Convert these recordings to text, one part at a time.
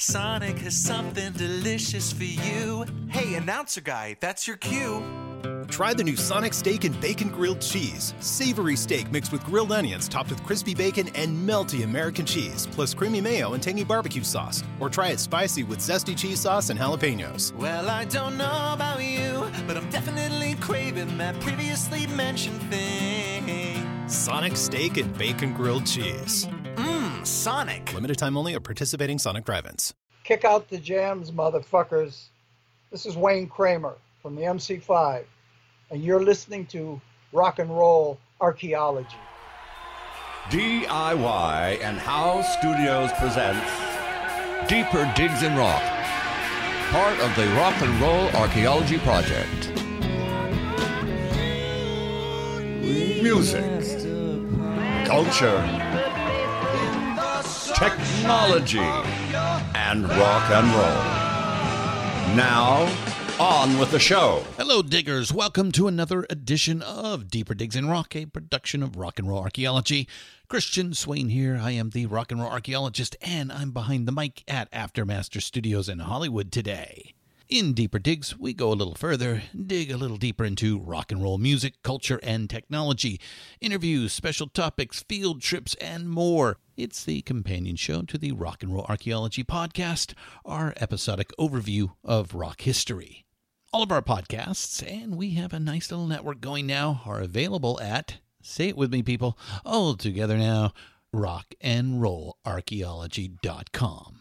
Sonic has something delicious for you. Hey, announcer guy, that's your cue. Try the new Sonic Steak and Bacon Grilled Cheese. Savory steak mixed with grilled onions, topped with crispy bacon and melty American cheese, plus creamy mayo and tangy barbecue sauce. Or try it spicy with zesty cheese sauce and jalapenos. Well, I don't know about you, but I'm definitely craving that previously mentioned thing. Sonic Steak and Bacon Grilled Cheese. Sonic. Limited time only at participating Sonic drive-ins. Kick out the jams, motherfuckers. This is Wayne Kramer from the MC5, and you're listening to Rock and Roll Archaeology. DIY and How Studios presents Deeper Digs in Rock, part of the Rock and Roll Archaeology Project. Music, culture, technology, and rock and roll. Now, on with the show. Hello, diggers. Welcome to another edition of Deeper Digs in Rock, a production of Rock and Roll Archaeology. Christian Swain here. I am the rock and roll archaeologist, and I'm behind the mic at Aftermaster Studios in Hollywood today. In Deeper Digs, we go a little further, dig a little deeper into rock and roll music, culture, and technology, interviews, special topics, field trips, and more. It's the companion show to the Rock and Roll Archaeology podcast, our episodic overview of rock history. All of our podcasts, and we have a nice little network going now, are available at, say it with me, people, all together now, rockandrollarchaeology.com.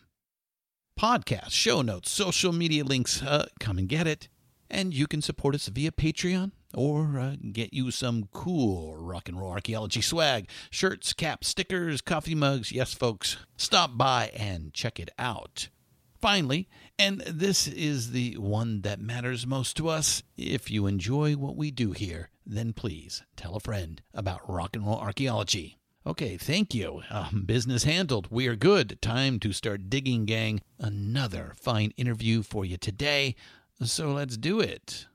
Podcasts, show notes, social media links, uh, come and get it. And you can support us via Patreon or uh, get you some cool rock and roll archaeology swag shirts, caps, stickers, coffee mugs. Yes, folks, stop by and check it out. Finally, and this is the one that matters most to us, if you enjoy what we do here, then please tell a friend about rock and roll archaeology. Okay, thank you. Um, business handled. We are good. Time to start digging, gang. Another fine interview for you today. So let's do it.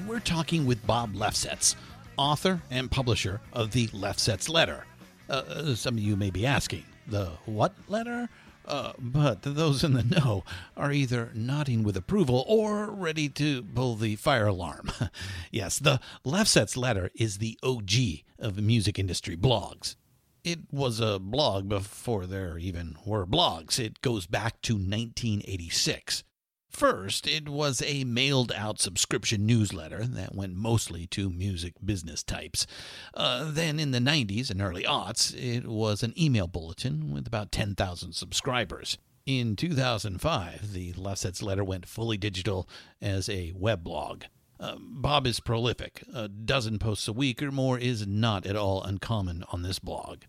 We're talking with Bob Lefsetz, author and publisher of the Lefsetz Letter. Uh, Uh, some of you may be asking, the what letter? Uh, but those in the know are either nodding with approval or ready to pull the fire alarm. yes, the Lefsetz Letter is the OG of music industry blogs. It was a blog before there even were blogs. It goes back to 1986. First, it was a mailed out subscription newsletter that went mostly to music business types. Uh, then, in the 90s and early aughts, it was an email bulletin with about 10,000 subscribers. In 2005, the Lefsetz letter went fully digital as a weblog. Uh, Bob is prolific. A dozen posts a week or more is not at all uncommon on this blog.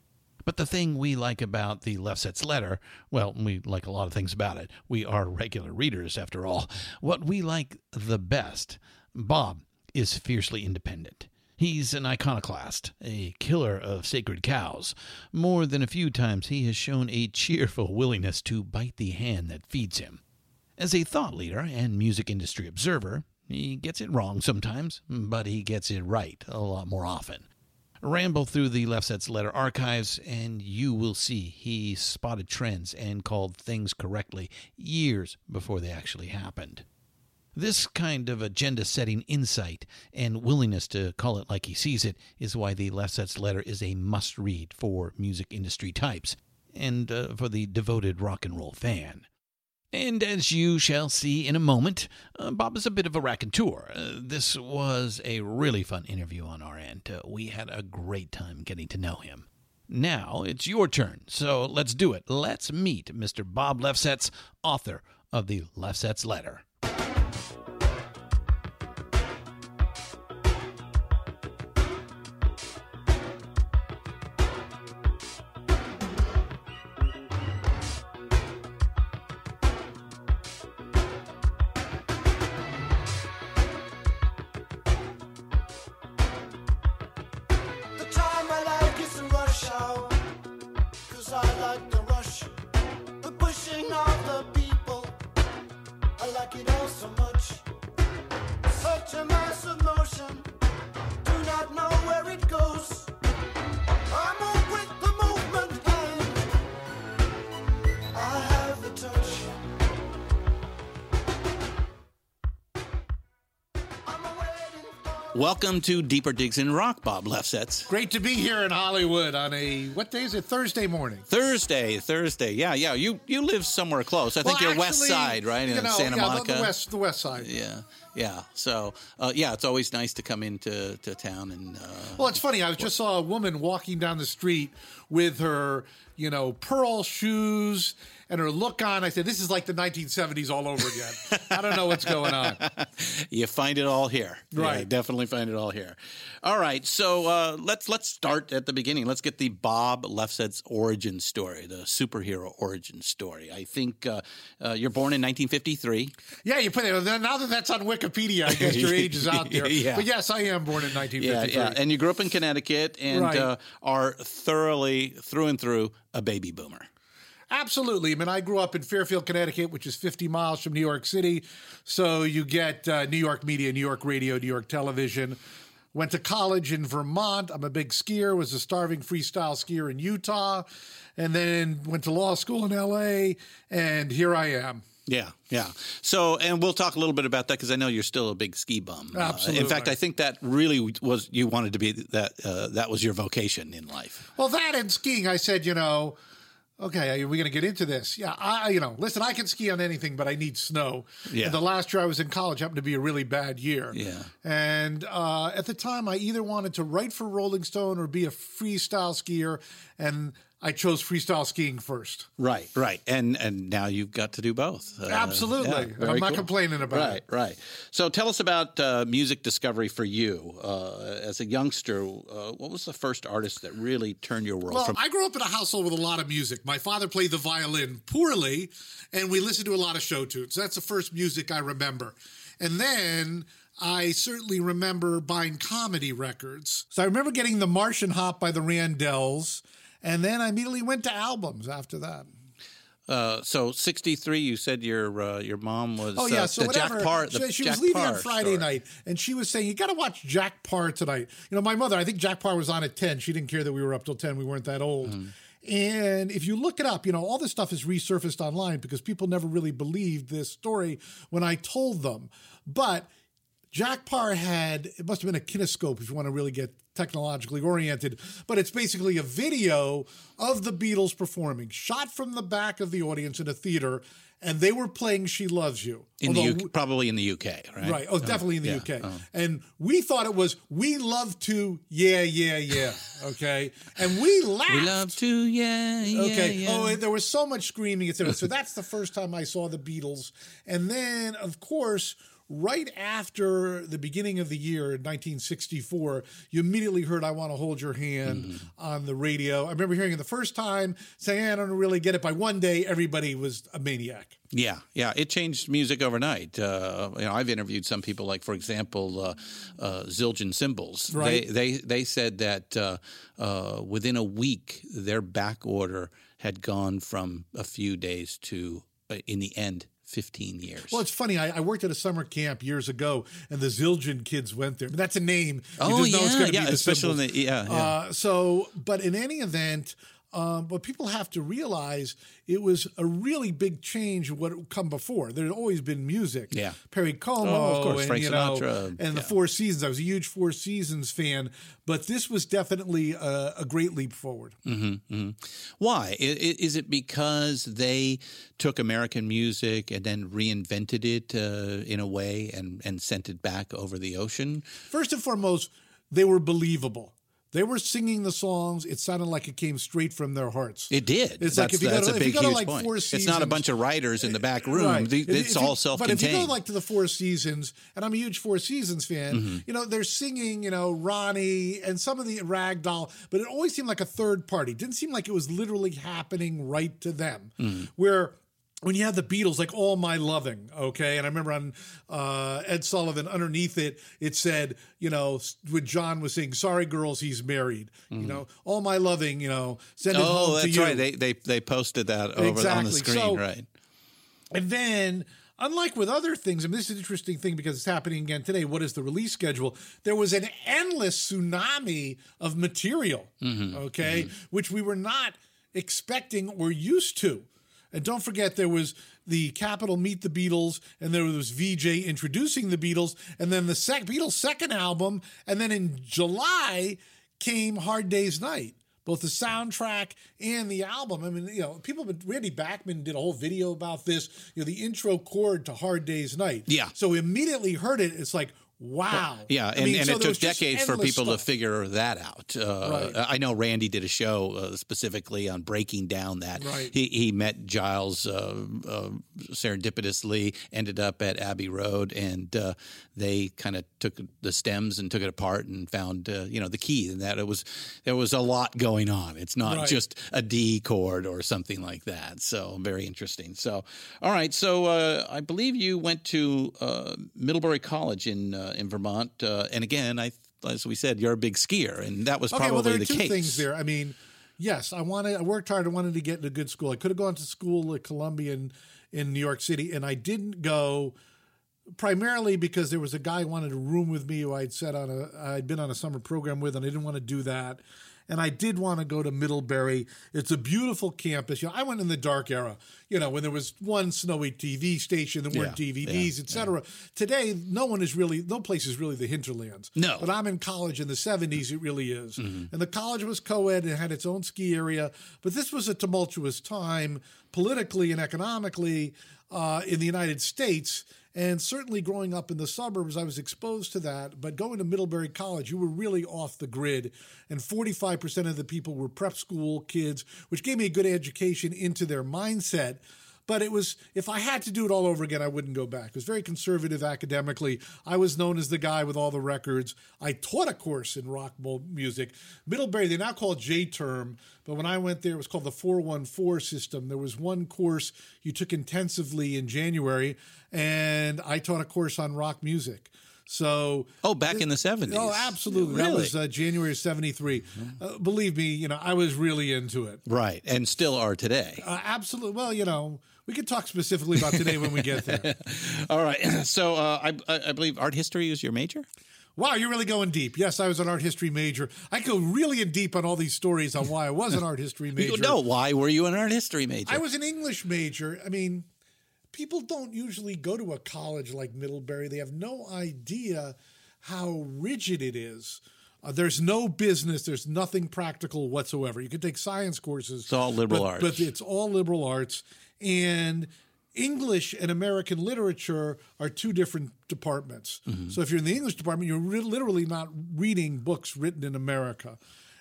But the thing we like about the Lefsetz letter, well, we like a lot of things about it. We are regular readers, after all. What we like the best, Bob is fiercely independent. He's an iconoclast, a killer of sacred cows. More than a few times, he has shown a cheerful willingness to bite the hand that feeds him. As a thought leader and music industry observer, he gets it wrong sometimes, but he gets it right a lot more often. Ramble through the Lefsetz letter archives, and you will see he spotted trends and called things correctly years before they actually happened. This kind of agenda setting insight and willingness to call it like he sees it is why the Lefsetz letter is a must read for music industry types and uh, for the devoted rock and roll fan. And as you shall see in a moment, uh, Bob is a bit of a raconteur. Uh, this was a really fun interview on our end. Uh, we had a great time getting to know him. Now it's your turn, so let's do it. Let's meet Mr. Bob Lefsetz, author of the Lefsetz Letter. Welcome to Deeper Digs in Rock, Bob Lefsetz. Great to be here in Hollywood on a what day is it? Thursday morning. Thursday, Thursday. Yeah, yeah. You you live somewhere close. I think Well, you're West actually, Side, right? You In know, Santa yeah, the- Monica. the west, the west side. Yeah, yeah. So, uh, yeah, it's always nice to come into to town and. Uh, Well, it's funny. I just saw a woman walking down the street with her, you know, pearl shoes and her look on. I said, "This is like the 1970s all over again." I don't know what's going on. you find it all here, Yeah, Right. definitely find it all here. All right, so uh, let's let's start at the beginning. Let's get the Bob Lefsetz origin story, the superhero origin story. I think uh, uh, you're born in 1953. Yeah, you put it now that that's on Wikipedia. I guess your age is out there. Yeah. But yes, I am born in Yeah, 1953. yeah. And you grew up in Connecticut and Right. uh, are thoroughly through and through a baby boomer. Absolutely. I mean, I grew up in Fairfield, Connecticut, which is 50 miles from New York City. So you get uh, New York media, New York radio, New York television. Went to college in Vermont. I'm a big skier, was a starving freestyle skier in Utah, and then went to law school in LA, and here I am. Yeah, yeah. So, and we'll talk a little bit about that because I know you're still a big ski bum. Uh, in fact, I think that really was you wanted to be that. Uh, that was your vocation in life. Well, that and skiing, I said, you know, okay, are we going to get into this? Yeah, I, you know, listen, I can ski on anything, but I need snow. Yeah. And the last year I was in college happened to be a really bad year. Yeah. And uh, at the time, I either wanted to write for Rolling Stone or be a freestyle skier, and I chose freestyle skiing first. Right, right. And and now you've got to do both. Uh, Absolutely. yeah, I'm not complaining about right, it. Right, right. So tell us about uh, music discovery for you uh, as a youngster. Uh, what was the first artist that really turned your world Well, from? I grew up in a household with a lot of music. My father played the violin poorly, and we listened to a lot of show tunes. That's the first music I remember. And then I certainly remember buying comedy records. So I remember getting The Martian Hop by the Randells, and then I immediately went to albums after that. Uh, so sixty three. You said your uh, your mom was. Oh yeah, uh, so the whatever. Jack Paar. The she she Jack was leaving Paar on Friday story. night, and she was saying, "You got to watch Jack Paar tonight." You know, my mother. I think Jack Paar was on at ten. She didn't care that we were up till ten. We weren't that old. Mm-hmm. And if you look it up, you know, all this stuff is resurfaced online because people never really believed this story when I told them. But Jack Paar had, it must have been a kinescope if you want to really get technologically oriented, but it's basically a video of the Beatles performing, shot from the back of the audience in a theater, and they were playing She Loves You. in the Although UK, probably in the UK, right? Right. Oh, oh, definitely in the yeah. UK. Oh. And we thought it was we love to, yeah, yeah, yeah. Okay. And we laughed. We love to, yeah, yeah. Okay. yeah. Oh, there was so much screaming, etc. so that's the first time I saw the Beatles. And then, of course, right after the beginning of the year in 1964, you immediately heard "I Want to Hold Your Hand" Mm-hmm. on the radio. I remember hearing it the first time, saying, "I don't really get it." By one day, everybody was a maniac. Yeah, yeah, it changed music overnight. Uh, you know, I've interviewed some people, like for example, uh, uh, Zildjian Cymbals. Right. They they they said that uh, uh, within a week, their back order had gone from a few days to, uh, in the end, fifteen years. Well, it's funny. I, I worked at a summer camp years ago, and the Zildjian kids went there. That's a name. You Oh, just know it's yeah, yeah, be the especially in the- yeah, yeah. Uh, so, but in any event, um, what people have to realize it was a really big change of what had come before. There had always been music. Yeah. Perry Como, Oh, of course, and, Frank you know, Sinatra, and the yeah. Four Seasons. I was a huge Four Seasons fan, but this was definitely a, a great leap forward. Why? I- i- Is it because they took American music and then reinvented it uh, in a way and, and sent it back over the ocean? First and foremost, they were believable. They were singing the songs. It sounded like it came straight from their hearts. It did. It's that's, like if you go that's to- a big, go to, like, point. Four it's not a bunch of writers in the back room. Right. The- It's you- all self-contained. But if you go like to the Four Seasons, and I'm a huge Four Seasons fan, Mm-hmm. you know they're singing, you know Ronnie and some of the Ragdoll, but it always seemed like a third party. It didn't seem like it was literally happening right to them. Mm-hmm. Where when you had the Beatles, like "All My Loving," okay, and I remember on uh, Ed Sullivan underneath it, it said, you know, when John was saying, "Sorry, girls, he's married," you know, "All My Loving," you know, send it Mm-hmm. oh, home to that's you. right. They, they they posted that over on the screen, So- right? And then, unlike with other things, and this is an interesting thing because it's happening again today. What is the release schedule? There was an endless tsunami of material, okay, which we were not expecting or used to. And don't forget, there was the Capitol Meet the Beatles, and there was Vee-Jay introducing the Beatles, and then the sec- Beatles' second album, and then in July came Hard Day's Night both the soundtrack and the album. I mean, you know, people, been, Randy Bachman did a whole video about this, you know, the intro chord to Hard Day's Night. Yeah. So we immediately heard it. It's like, wow. Yeah, I and, mean, and so it took decades for people to figure that out. Uh, Right. I know Randy did a show uh, specifically on breaking down that. Right. He, he met Giles uh, uh, serendipitously, ended up at Abbey Road, and uh, they kind of took the stems and took it apart and found uh, you know the key, and that it was there was a lot going on. It's not Right. just a D chord or something like that. So very interesting. So all right, so uh, I believe you went to uh, Middlebury College in uh, in Vermont, uh, and again, I as we said, you're a big skier, and that was Okay, probably well, there are the two case. things there. I mean, yes, I wanted, I worked hard. I wanted to get in a good school. I could have gone to school at Columbia in, in New York City, and I didn't go primarily because there was a guy who wanted to room with me who I'd set on a, I'd been on a summer program with, and I didn't want to do that. And I did want to go to Middlebury. It's a beautiful campus. You know, I went in the dark era, you know, when there was one snowy TV station, there weren't Yeah, DVDs, yeah, et cetera. Today, no one is really, no place is really the hinterlands. No. But I'm in college in the 70s, it really is. Mm-hmm. And the college was co ed and had its own ski area. But this was a tumultuous time politically and economically uh, in the United States. And certainly growing up in the suburbs, I was exposed to that. But going to Middlebury College, you were really off the grid. And 45% of the people were prep school kids, which gave me a good education into their mindset. But it was, if I had to do it all over again, I wouldn't go back. It was very conservative academically. I was known as the guy with all the records. I taught a course in rock music. Middlebury, they now call J term, but when I went there, it was called the 414 system. There was one course you took intensively in January, and I taught a course on rock music. So Oh, back in the 70s. Oh, absolutely. Really? That was uh, January of 73. Uh, believe me, you know, I was really into it. right, and still are today. Uh, absolutely. Well, you know, we could talk specifically about today when we get there. All right, so uh, I, I believe art history is your major. Wow, you're really going deep. Yes, I was an art history major. I go really in deep on all these stories on why I was an art history major. No, why were you an art history major? I was an English major. I mean, people don't usually go to a college like Middlebury. They have no idea how rigid it is. Uh, there's no business. There's nothing practical whatsoever. You can take science courses. It's all liberal but, arts. But it's all liberal arts. And English and American literature are two different departments. Mm-hmm. So if you're in the English department, you're re- literally not reading books written in America.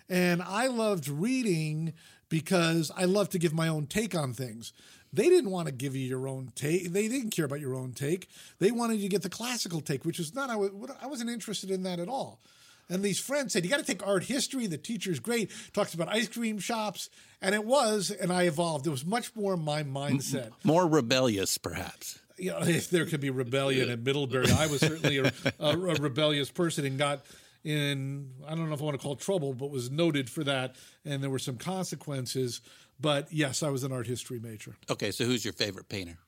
And I loved reading because I love to give my own take on things. They didn't want to give you your own take. They didn't care about your own take. They wanted you to get the classical take, which is not. I, was, I wasn't interested in that at all. And these friends said, You got to take art history. The teacher's great, talks about ice cream shops. And it was, and I evolved. It was much more my mindset. More rebellious, perhaps. You know, if there could be rebellion in Middlebury, I was certainly a, a, a rebellious person and got in, I don't know if I want to call it trouble, but was noted for that. And there were some consequences. But yes, I was an art history major. Okay, so who's your favorite painter?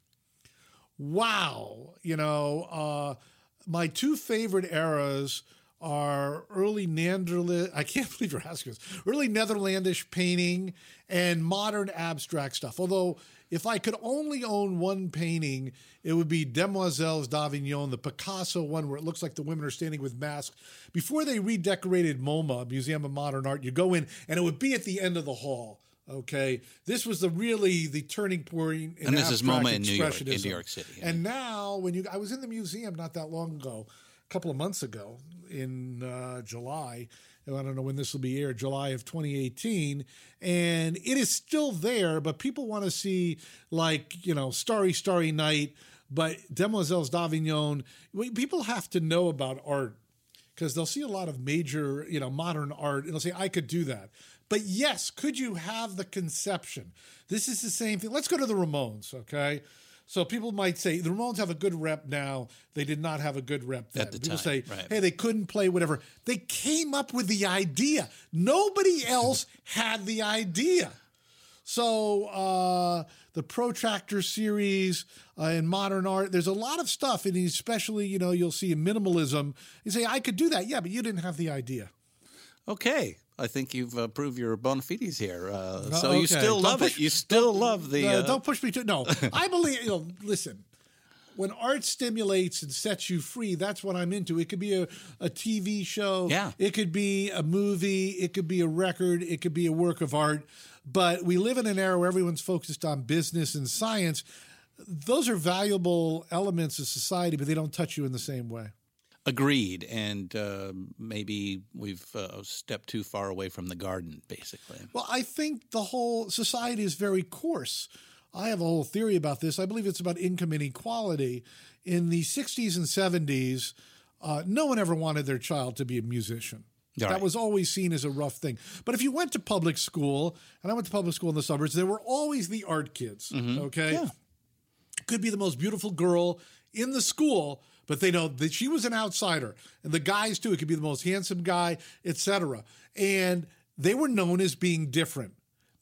Wow. You know, uh, my two favorite eras are early Netherlands. I can't believe you're asking this. Early Netherlandish painting and modern abstract stuff. Although, if I could only own one painting, it would be Demoiselles d'Avignon, the Picasso one where it looks like the women are standing with masks. Before they redecorated MoMA, Museum of Modern Art, you go in and it would be at the end of the hall. Okay, this was the really the turning point. In and this is MoMA in New York, in New. York City. yeah. And now, when you, I was in the museum not that long ago, couple of months ago in uh, July. I don't know when this will be aired, July of 2018, and it is still there. But people want to see like you know, Starry Starry Night, but Demoiselles d'Avignon. People have to know about art because they'll see a lot of major, you know, modern art and they'll say, I could do that. But yes, could you have the conception? This is the same thing. Let's go to the Ramones, okay? So people might say the Ramones have a good rep now. They did not have a good rep then. At the people time, say, right. hey, they couldn't play whatever. They came up with the idea. Nobody else had the idea. So uh, the Protractor series uh, in modern art, there's a lot of stuff, and especially you know you'll see minimalism. You say I could do that, yeah, but you didn't have the idea. Okay. I think you've uh, proved your bona fides here. Uh, Oh, so you still Don't love push- it. You still love the. Uh, Uh, don't push me to no. I believe you know. Listen, when art stimulates and sets you free, that's what I'm into. It could be a, a TV show. Yeah. It could be a movie. It could be a record. It could be a work of art. But we live in an era where everyone's focused on business and science. Those are valuable elements of society, but they don't touch you in the same way. Agreed. And uh, maybe we've uh, stepped too far away from the garden, basically. Well, I think the whole society is very coarse. I have a whole theory about this. I believe it's about income inequality. In the 60s and 70s, uh, no one ever wanted their child to be a musician. That was always seen as a rough thing. But if you went to public school, and I went to public school in the suburbs, there were always the art kids. Okay. Could be the most beautiful girl in the school, but they know that she was an outsider. And the guys too, it could be the most handsome guy, etc. And they were known as being different.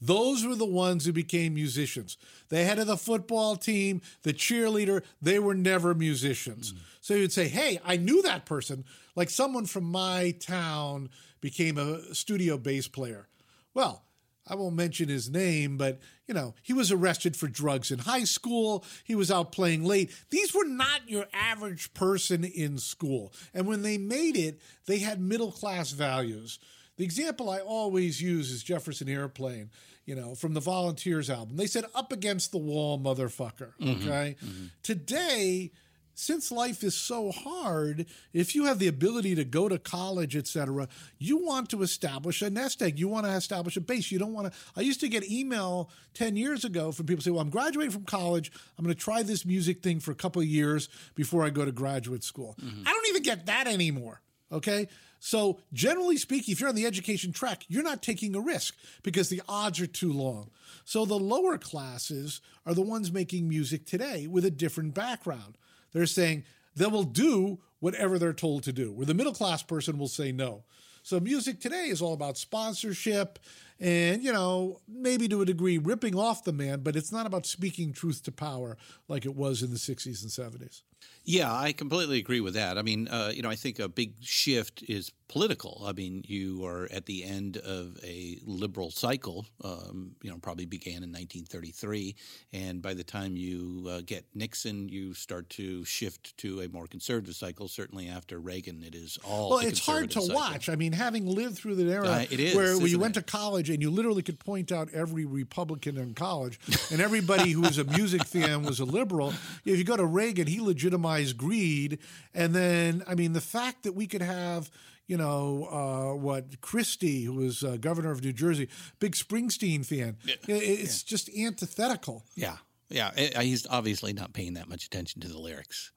Those were the ones who became musicians. The head of the football team, the cheerleader, they were never musicians. Mm. So you'd say, Hey, I knew that person. Like someone from my town became a studio bass player. Well, I won't mention his name, but you know, he was arrested for drugs in high school. He was out playing late. These were not your average person in school. And when they made it, they had middle class values. The example I always use is Jefferson Airplane, you know, from the Volunteers album. They said, up against the wall, motherfucker. Mm-hmm. Okay. Mm-hmm. Today, since life is so hard, if you have the ability to go to college, etc., you want to establish a nest egg. You want to establish a base. You don't want to. I used to get email 10 years ago from people say, Well, I'm graduating from college. I'm going to try this music thing for a couple of years before I go to graduate school. Mm-hmm. I don't even get that anymore. Okay. So, generally speaking, if you're on the education track, you're not taking a risk because the odds are too long. So, the lower classes are the ones making music today with a different background. They're saying they will do whatever they're told to do, where the middle class person will say no. So, music today is all about sponsorship and, you know, maybe to a degree ripping off the man, but it's not about speaking truth to power like it was in the 60s and 70s. Yeah, I completely agree with that. I mean, uh, you know, I think a big shift is political. I mean, you are at the end of a liberal cycle. Um, you know, probably began in 1933, and by the time you uh, get Nixon, you start to shift to a more conservative cycle. Certainly after Reagan, it is all. Well, it's hard to cycle. watch. I mean, having lived through the era Uh, it is, where, where you went it? to college and you literally could point out every Republican in college, and everybody who was a music fan was a liberal. If you go to Reagan, he legitimized greed, and then I mean, the fact that we could have. You know uh, what? Christie, who was uh, governor of New Jersey, big Springsteen fan. It's just antithetical. Yeah. yeah. I- I- He's obviously not paying that much attention to the lyrics.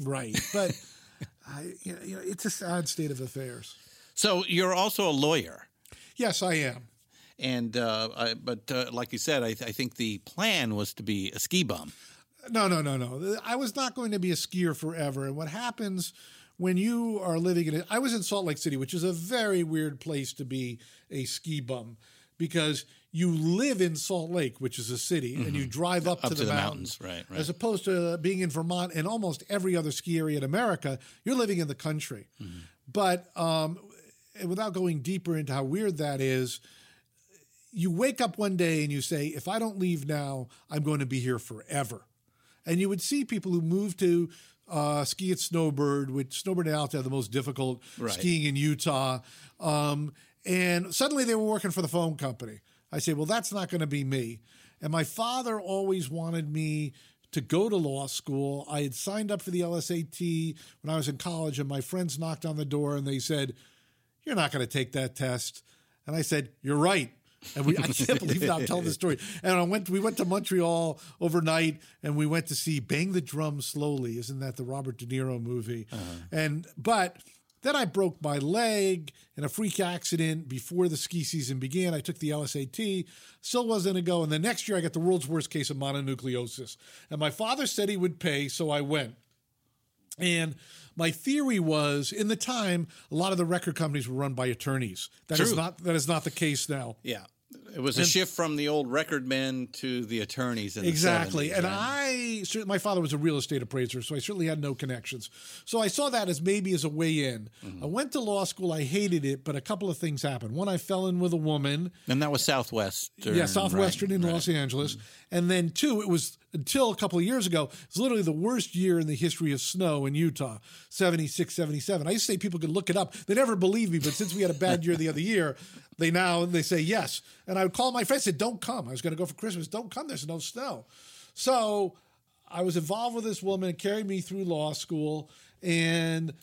Right. But I, you know, it's a sad state of affairs. So you're also a lawyer. Yes, I am. And uh, I, but uh, like you said, I, th- I think the plan was to be a ski bum. No, no, no, no. I was not going to be a skier forever. And what happens when you are living in it? I was in Salt Lake City, which is a very weird place to be a ski bum because you live in Salt Lake, which is a city, and you drive up, Mm-hmm. Up to, to the, the mountains. mountains, right, right. As opposed to being in Vermont and almost every other ski area in America, you're living in the country. Mm-hmm. But um, without going deeper into how weird that is, you wake up one day and you say, if I don't leave now, I'm going to be here forever. And you would see people who move to uh, ski at Snowbird, which Snowbird and Alta are the most difficult Right. skiing in Utah. Um, and suddenly they were working for the phone company. I say, well, that's not going to be me. And my father always wanted me to go to law school. I had signed up for the LSAT when I was in college, and my friends knocked on the door and they said, You're not going to take that test. And I said, You're right. And we, I can't believe that I'm telling this story. And I went, we went to Montreal overnight, and we went to see "Bang the Drum Slowly." Isn't that the Robert De Niro movie? Uh-huh. And but then I broke my leg in a freak accident before the ski season began. I took the LSAT, still wasn't a go. And the next year, I got the world's worst case of mononucleosis. And my father said he would pay, so I went. And my theory was, in the time, a lot of the record companies were run by attorneys. That is True. not that is not the case now. Yeah. It was a shift from the old record men to the attorneys. In Exactly. The 70s, and right? I, my father was a real estate appraiser, so I certainly had no connections. So I saw that as maybe as a way in. Mm-hmm. I went to law school. I hated it, but a couple of things happened. One, I fell in with a woman. And that was Southwestern. yeah, Southwestern right, in right. Los Angeles. And then two, it was until a couple of years ago, it's literally the worst year in the history of snow in Utah, 76, 77. I used to say people could look it up. They never believed me, but since we had a bad year the other year, they now they say yes. And I would call my friends, said, Don't come. I was gonna go for Christmas. Don't come, there's no snow. So I was involved with this woman, carried me through law school, and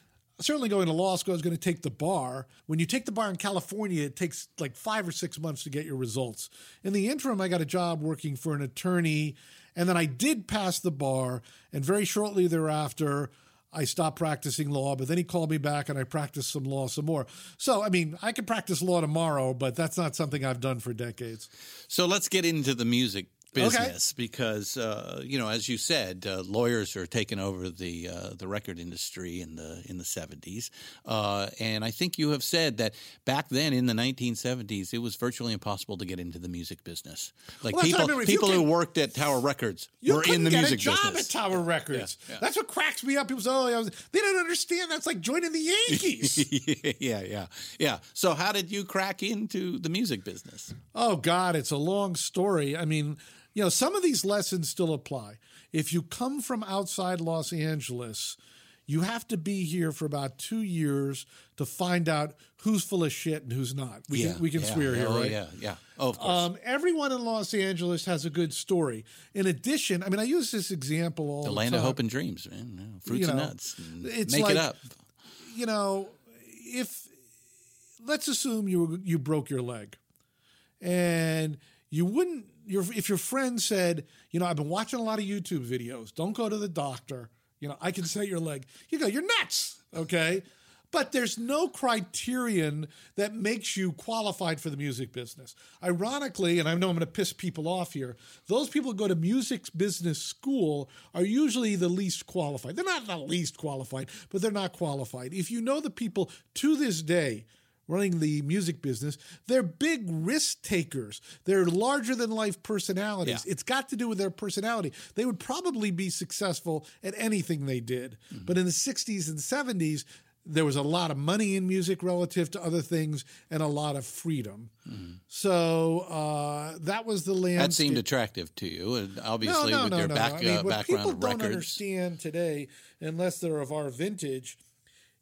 certainly going to law school, I was going to take the bar. When you take the bar in California, it takes like five or six months to get your results. In the interim, I got a job working for an attorney, and then I did pass the bar, and very shortly thereafter, I stopped practicing law, but then he called me back and I practiced some law some more. So, I mean, I could practice law tomorrow, but that's not something I've done for decades. So let's get into the music business because uh, you know, as you said, uh, lawyers are taking over the uh, the record industry in the in the seventies, uh, and I think you have said that back then in the nineteen seventies, it was virtually impossible to get into the music business. Like Well, what I people remember. People who worked at Tower Records were in the get music a job business. at Tower Records. That's what cracks me up. People say, "Oh, they don't understand. That's like joining the Yankees." yeah, yeah, yeah. So how did you crack into the music business? oh God, it's a long story. I mean, you know, some of these lessons still apply. If you come from outside Los Angeles, you have to be here for about two years to find out who's full of shit and who's not. We yeah, can we can yeah, swear here, oh, right? Yeah, yeah. Oh, of course. Um, everyone in Los Angeles has a good story. In addition, I mean, I use this example all the the land time. of hope and dreams, man. Yeah, fruits You and nuts. and it's Make like- it up. you know, if let's assume you you broke your leg, and you wouldn't your if your friend said, you know, I've been watching a lot of YouTube videos. Don't go to the doctor. You know, I can set your leg. You go, you're nuts. Okay. But there's no criterion that makes you qualified for the music business. Ironically, and I know I'm going to piss people off here, those people who go to music business school are usually the least qualified. They're not the least qualified, but they're not qualified. If you know the people to this day running the music business, they're big risk takers. They're larger than life personalities. Yeah. It's got to do with their personality. They would probably be successful at anything they did. Mm-hmm. But in the 60s and 70s, there was a lot of money in music relative to other things and a lot of freedom. So uh, that was the landscape. Mm-hmm. That seemed attractive to you, and obviously with your back, I mean, uh, what background people don't records. understand today, unless they're of our vintage,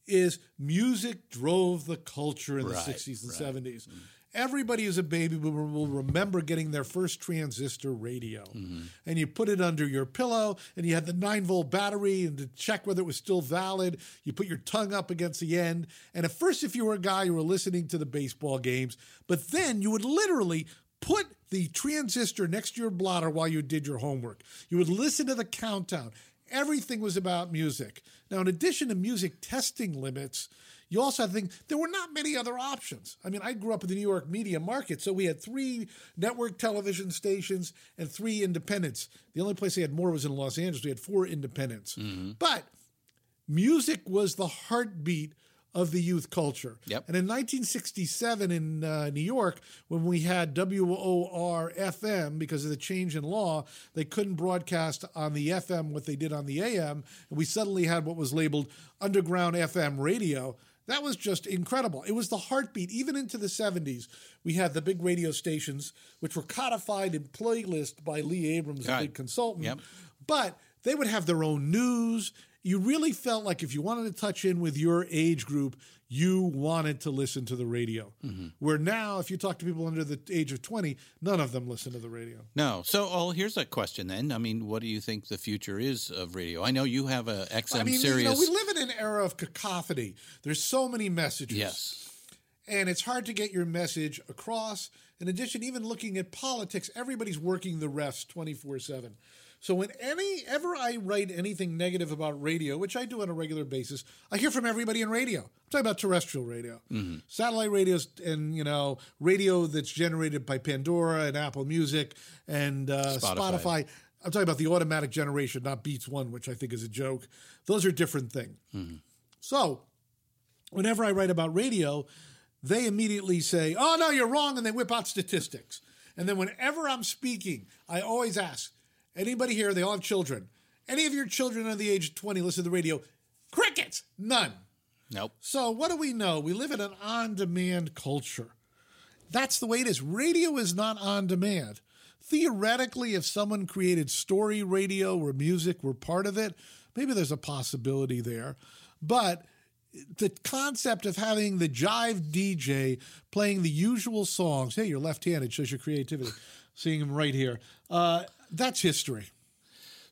is music drove the culture in Right, the 60s and right. 70s. Everybody who's a baby boomer will remember getting their first transistor radio. Mm-hmm. And you put it under your pillow, and you had the 9 volt battery, and to check whether it was still valid, you put your tongue up against the end. And at first, if you were a guy, you were listening to the baseball games, but then you would literally put the transistor next to your blotter while you did your homework. You would listen to the countdown. Everything was about music. Now, in addition to music testing limits, you also have to think there were not many other options. I mean, I grew up in the New York media market, so we had three network television stations and three independents. The only place they had more was in Los Angeles. We had four independents. Mm-hmm. But music was the heartbeat of the youth culture. Yep. And in 1967 in uh, New York, when we had WOR FM, because of the change in law, they couldn't broadcast on the FM what they did on the AM. And we suddenly had what was labeled underground FM radio. That was just incredible. It was the heartbeat. Even into the 70s, we had the big radio stations, which were codified in playlist by Lee Abrams, a big consultant. Yep. But they would have their own news. You really felt like if you wanted to touch in with your age group, you wanted to listen to the radio. Mm-hmm. Where now, if you talk to people under the age of 20, none of them listen to the radio. No. So, oh, here's a question then. I mean, what do you think the future is of radio? I know you have a XM I mean, Sirius. you know, we live in an era of cacophony. There's so many messages. yes. and it's hard to get your message across. In addition, even looking at politics, everybody's working the refs 24 7. So when any ever I write anything negative about radio, which I do on a regular basis, I hear from everybody in radio. I'm talking about terrestrial radio, satellite radios, and you know radio that's generated by Pandora and Apple Music and uh, Spotify. Spotify. I'm talking about the automatic generation, not Beats One, which I think is a joke. Those are different things. So whenever I write about radio, they immediately say, "Oh no, you're wrong," and they whip out statistics. And then whenever I'm speaking, I always ask anybody here. They all have children. Any of your children under the age of 20 listen to the radio? Crickets, none. Nope. So what do we know? We live in an on-demand culture. That's the way it is. Radio is not on demand. Theoretically, if someone created story radio where music were part of it, maybe there's a possibility there. But the concept of having the jive DJ playing the usual songs, hey, you're left handed, shows your creativity. Seeing him right here. Uh, that's history.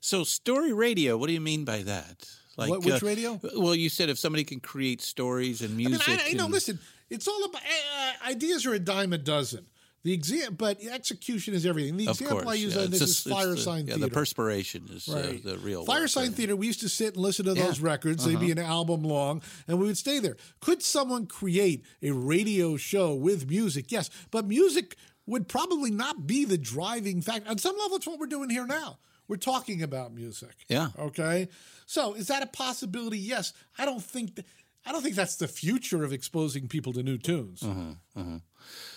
So, story radio, what do you mean by that? Like What- which uh, radio? Well, you said if somebody can create stories and music. I mean, I, I know. and- Listen, it's all about uh, ideas are a dime a dozen. The exam, but execution is everything. The example course, I use yeah. on this just- is Fire the- Sign yeah, Theater. The perspiration is uh, the real Fire work Sign. Theater. We used to sit and listen to Yeah. those records. They'd be Uh-huh. an album long, and we would stay there. Could someone create a radio show with music? Yes, but music would probably not be the driving factor. On some level, it's what we're doing here now. We're talking about music. Yeah. Okay. So is that a possibility? Yes. I don't think. Th- I don't think that's the future of exposing people to new tunes. Uh-huh.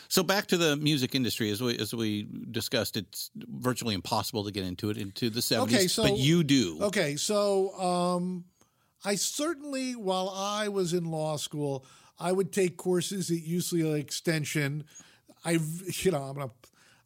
So back to the music industry, as we as we discussed, it's virtually impossible to get into it into the seventies. Okay, so but you do. Okay, so um, I certainly, while I was in law school, I would take courses at UCLA Extension. I, you know, I'm gonna,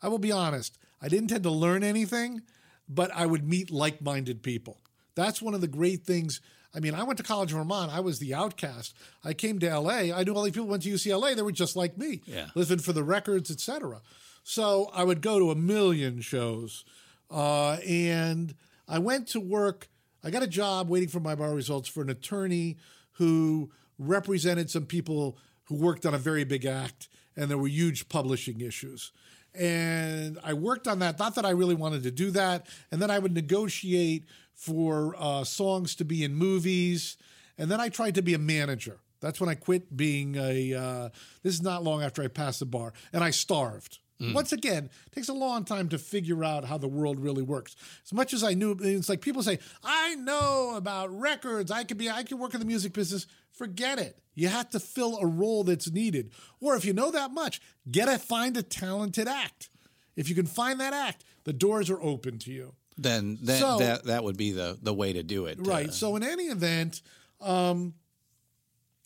I will be honest. I didn't tend to learn anything, but I would meet like-minded people. That's one of the great things. I mean, I went to college in Vermont. I was the outcast. I came to LA. I knew all these people went to UCLA. They were just like me, Yeah. living for the records, etc. So I would go to a million shows, uh, and I went to work. I got a job waiting for my bar results for an attorney who represented some people who worked on a very big act, and there were huge publishing issues. And I worked on that. Not that I really wanted to do that. And then I would negotiate for uh, songs to be in movies. And then I tried to be a manager. That's when I quit being a. Uh, this is not long after I passed the bar, and I starved. Once again, it takes a long time to figure out how the world really works. As much as I knew, it's like people say, "I know about records. I could be. I could work in the music business." Forget it. You have to fill a role that's needed, or if you know that much, get a find a talented act. If you can find that act, the doors are open to you. Then then So- that that would be the the way to do it. Right. Uh, so in any event, um,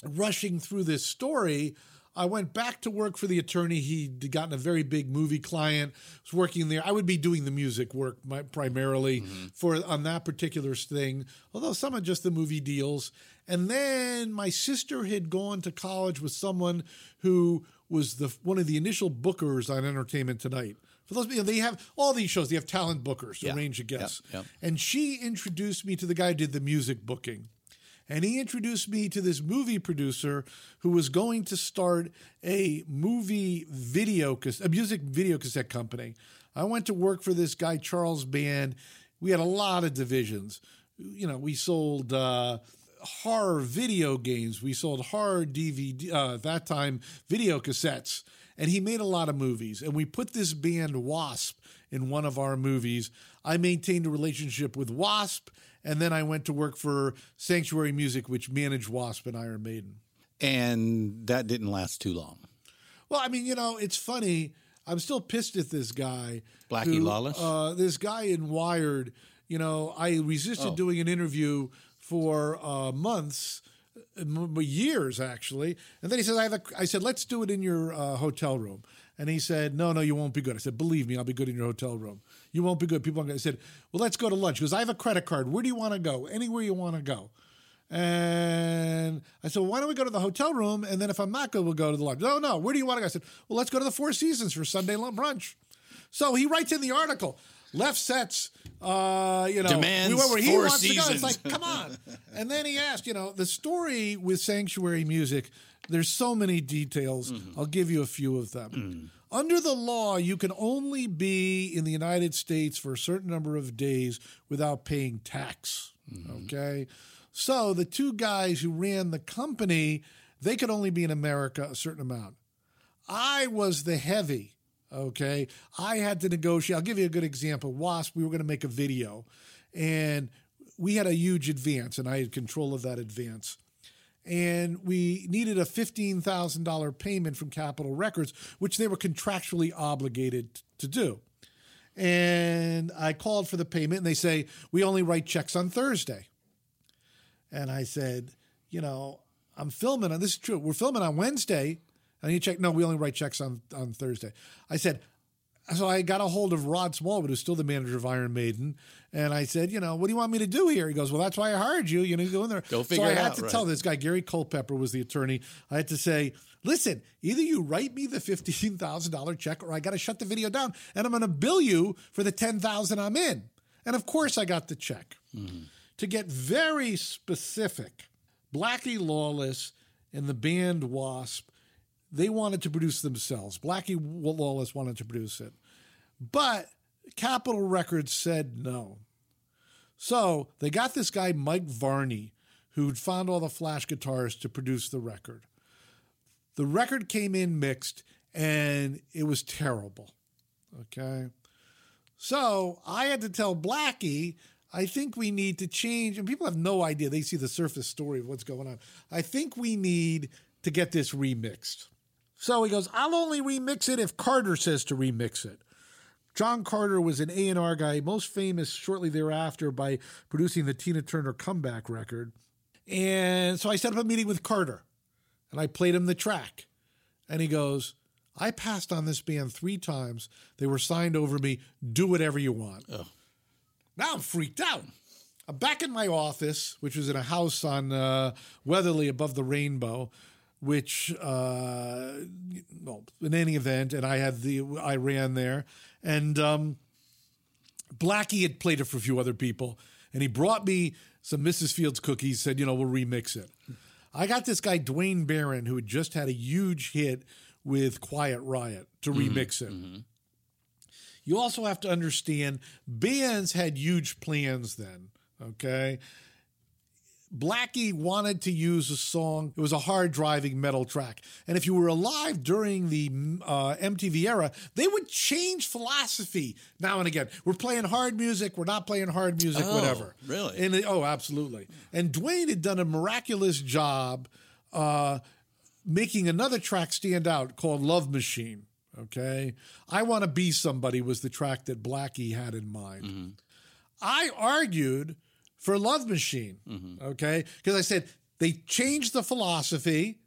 rushing through this story, I went back to work for the attorney. He'd gotten a very big movie client. Was working there. I would be doing the music work my, primarily mm-hmm. for on that particular thing. Although some of just the movie deals. And then my sister had gone to college with someone who was the one of the initial bookers on Entertainment Tonight. For those, you know, they have all these shows. They have talent bookers, Yeah. a range of Yep, guests. yep. And she introduced me to the guy who did the music booking. And he introduced me to this movie producer who was going to start a movie video, a music video cassette company. I went to work for this guy, Charles Band. We had a lot of divisions. You know, we sold uh, horror video games, we sold horror DVD, uh, at that time, video cassettes. And he made a lot of movies. And we put this band, Wasp, in one of our movies. I maintained a relationship with Wasp. And then I went to work for Sanctuary Music, which managed Wasp and Iron Maiden. And that didn't last too long. Well, I mean, you know, it's funny. I'm still pissed at this guy. Blackie who, Lawless? Uh, this guy in Wired, you know, I resisted Oh. doing an interview for uh, months, m- years actually. And then he says, I, have a, I said, let's do it in your uh, hotel room. And he said, no, no, you won't be good. I said, believe me, I'll be good in your hotel room. You won't be good. People aren't going to. I said, well, let's go to lunch. because I have a credit card. Where do you want to go? Anywhere you want to go. And I said, well, why don't we go to the hotel room? And then if I'm not good, we'll go to the lunch. No, no, where do you want to go? I said, well, let's go to the Four Seasons for Sunday lunch brunch. So he writes in the article, Lefsetz, uh, you know, Demands we went where he Four wants to go. It's like, come on. and then he asked, you know, the story with Sanctuary Music, there's so many details. Mm-hmm. I'll give you a few of them. Mm. Under the law, you can only be in the United States for a certain number of days without paying tax. Mm-hmm. Okay. So the two guys who ran the company, they could only be in America a certain amount. I was the heavy. Okay. I had to negotiate. I'll give you a good example. Wasp, we were going to make a video and we had a huge advance and I had control of that advance. And we needed a $15,000 payment from Capitol Records, which they were contractually obligated to do. And I called for the payment and they say, we only write checks on Thursday. And I said, you know, I'm filming on this is true. We're filming on Wednesday. And you check, no, we only write checks on, on Thursday. I said, so I got a hold of Rod Smallwood, who's still the manager of Iron Maiden, and I said, you know, what do you want me to do here? He goes, well, that's why I hired you. You know, you go in there. Go so I had out, to right. tell this guy, Gary Culpepper was the attorney. I had to say, listen, either you write me the fifteen thousand dollar check, or I got to shut the video down, and I'm going to bill you for the ten thousand I'm in. And of course, I got the check. Mm-hmm. To get very specific, Blackie Lawless and the band Wasp, they wanted to produce themselves. Blackie Lawless wanted to produce it. But Capitol Records said no. So they got this guy, Mike Varney, who'd found all the flash guitars to produce the record. The record came in mixed and it was terrible. Okay. So I had to tell Blackie, I think we need to change, and people have no idea. They see the surface story of what's going on. I think we need to get this remixed. So he goes, I'll only remix it if Carter says to remix it. John Carter was an A&R guy, most famous shortly thereafter by producing the Tina Turner comeback record. And so I set up a meeting with Carter and I played him the track. And he goes, I passed on this band three times. They were signed over me. Do whatever you want. Now I'm freaked out. I'm back in my office, which was in a house on uh, Wetherly above the Rainbow, which, uh, well, in any event, and I had the, I ran there. And um, Blackie had played it for a few other people, and he brought me some Mrs. Fields cookies, said, you know, we'll remix it. I got this guy, Duane Baron, who had just had a huge hit with Quiet Riot to remix it. You also have to understand bands had huge plans then, okay? Blackie wanted to use a song. It was a hard driving metal track. And if you were alive during the uh, MTV era, they would change philosophy now and again. We're playing hard music. We're not playing hard music, Oh, whatever. really? And it- oh, absolutely. And Duane had done a miraculous job uh, making another track stand out called Love Machine. Okay. I Want to Be Somebody was the track that Blackie had in mind. I argued for Love Machine. Okay. Because I said they changed the philosophy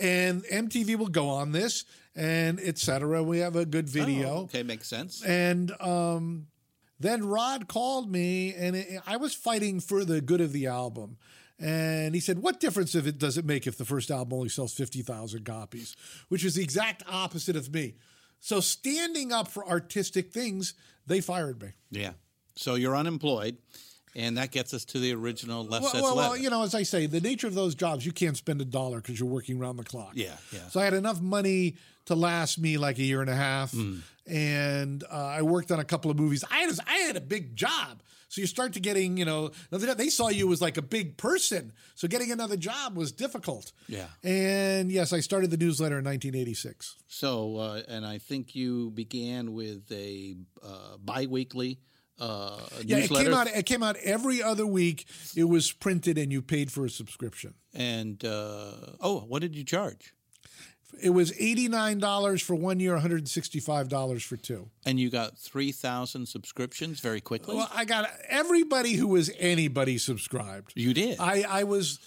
and MTV will go on this and etc. We have a good video. Oh, okay, makes sense. And um, then Rod called me, and it, I was fighting for the good of the album. And he said, "What difference if it does it make if the first album only sells fifty thousand copies?" Which is the exact opposite of me. So standing up for artistic things, they fired me. Yeah. So you're unemployed. And that gets us to the original left Well, well, well, you know, as I say, the nature of those jobs, you can't spend a dollar because you're working around the clock. Yeah, yeah. So I had enough money to last me like a year and a half, Mm. and uh, I worked on a couple of movies. I had I had a big job, so you start to getting you know they they saw you as like a big person, so getting another job was difficult. Yeah. And yes, I started the newsletter in 1986. So, uh, and I think you began with a uh, biweekly uh, Yeah, it came out. It came out every other week. It was printed, and you paid for a subscription. And uh, oh, what did you charge? It was eighty nine dollars for one year, one hundred and sixty five dollars for two. And you got three thousand subscriptions very quickly. Well, I got everybody who was anybody subscribed. you did. I, I was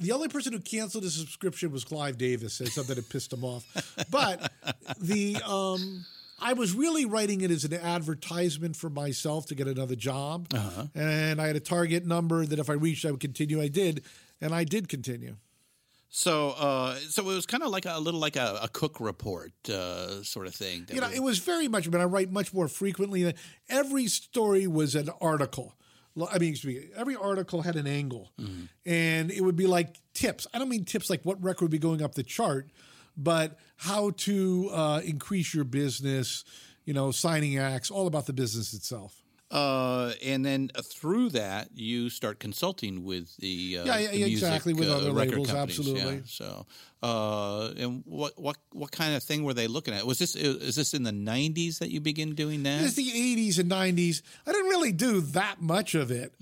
the only person who canceled his subscription was Clive Davis. Said something that pissed him off. But the um, I was really writing it as an advertisement for myself to get another job, Uh-huh. and I had a target number that if I reached, I would continue. I did, and I did continue. so, uh, so it was kind of like a, little like a, a cook report uh, sort of thing. you know, was- it was very much. I mean, I write much more frequently. Every story was an article. I mean, excuse me, every article had an angle, and it would be like tips. I don't mean tips like what record would be going up the chart, but how to uh, increase your business. You know, signing acts, all about the business itself. Uh, and then uh, through that, you start consulting with the uh, Yeah, yeah, the music, exactly, with uh, other record labels, companies, absolutely. Yeah. So, uh, and what what what kind of thing were they looking at? Was this is this in the '90s that you begin doing that? It's the 80s and 90s. I didn't really do that much of it.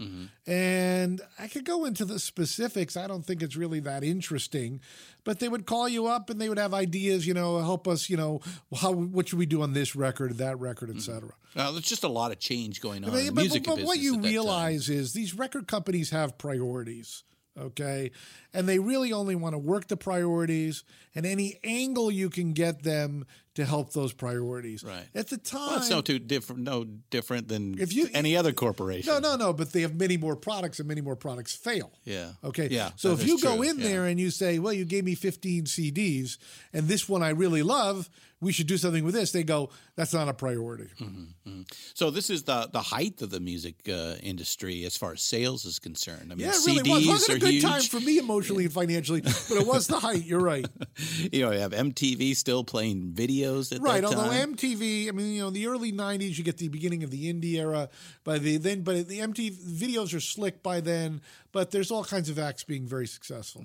And I could go into the specifics. I don't think it's really that interesting. But they would call you up and they would have ideas, you know, help us, you know, how what should we do on this record, that record, et cetera. Well, there's just a lot of change going on But, in the but- music but business. what you that time. realize is these record companies have priorities, okay? And they really only want to work the priorities and any angle you can get them to help those priorities. Right. At the time, Well, it's no too different, no different than If you- any other corporation. No, no, no. But they have many more products, and many more products fail. Yeah. Okay. Yeah, So if you go true, in yeah. there and you say, "Well, you gave me 15 CDs, and this one I really love. We should do something with this," they go, "That's not a priority." Mm-hmm. So this is the the height of the music uh, industry as far as sales is concerned. I mean, Yeah, it CDs really was. It a good huge. time for me emotionally and financially, but it was the height. You're right. you know, you have MTV still playing videos at the time. Right. Although time. MTV, I mean, you know, in the early '90s, you get the beginning of the indie era. By the then, but the MTV videos are slick by then. But there's all kinds of acts being very successful.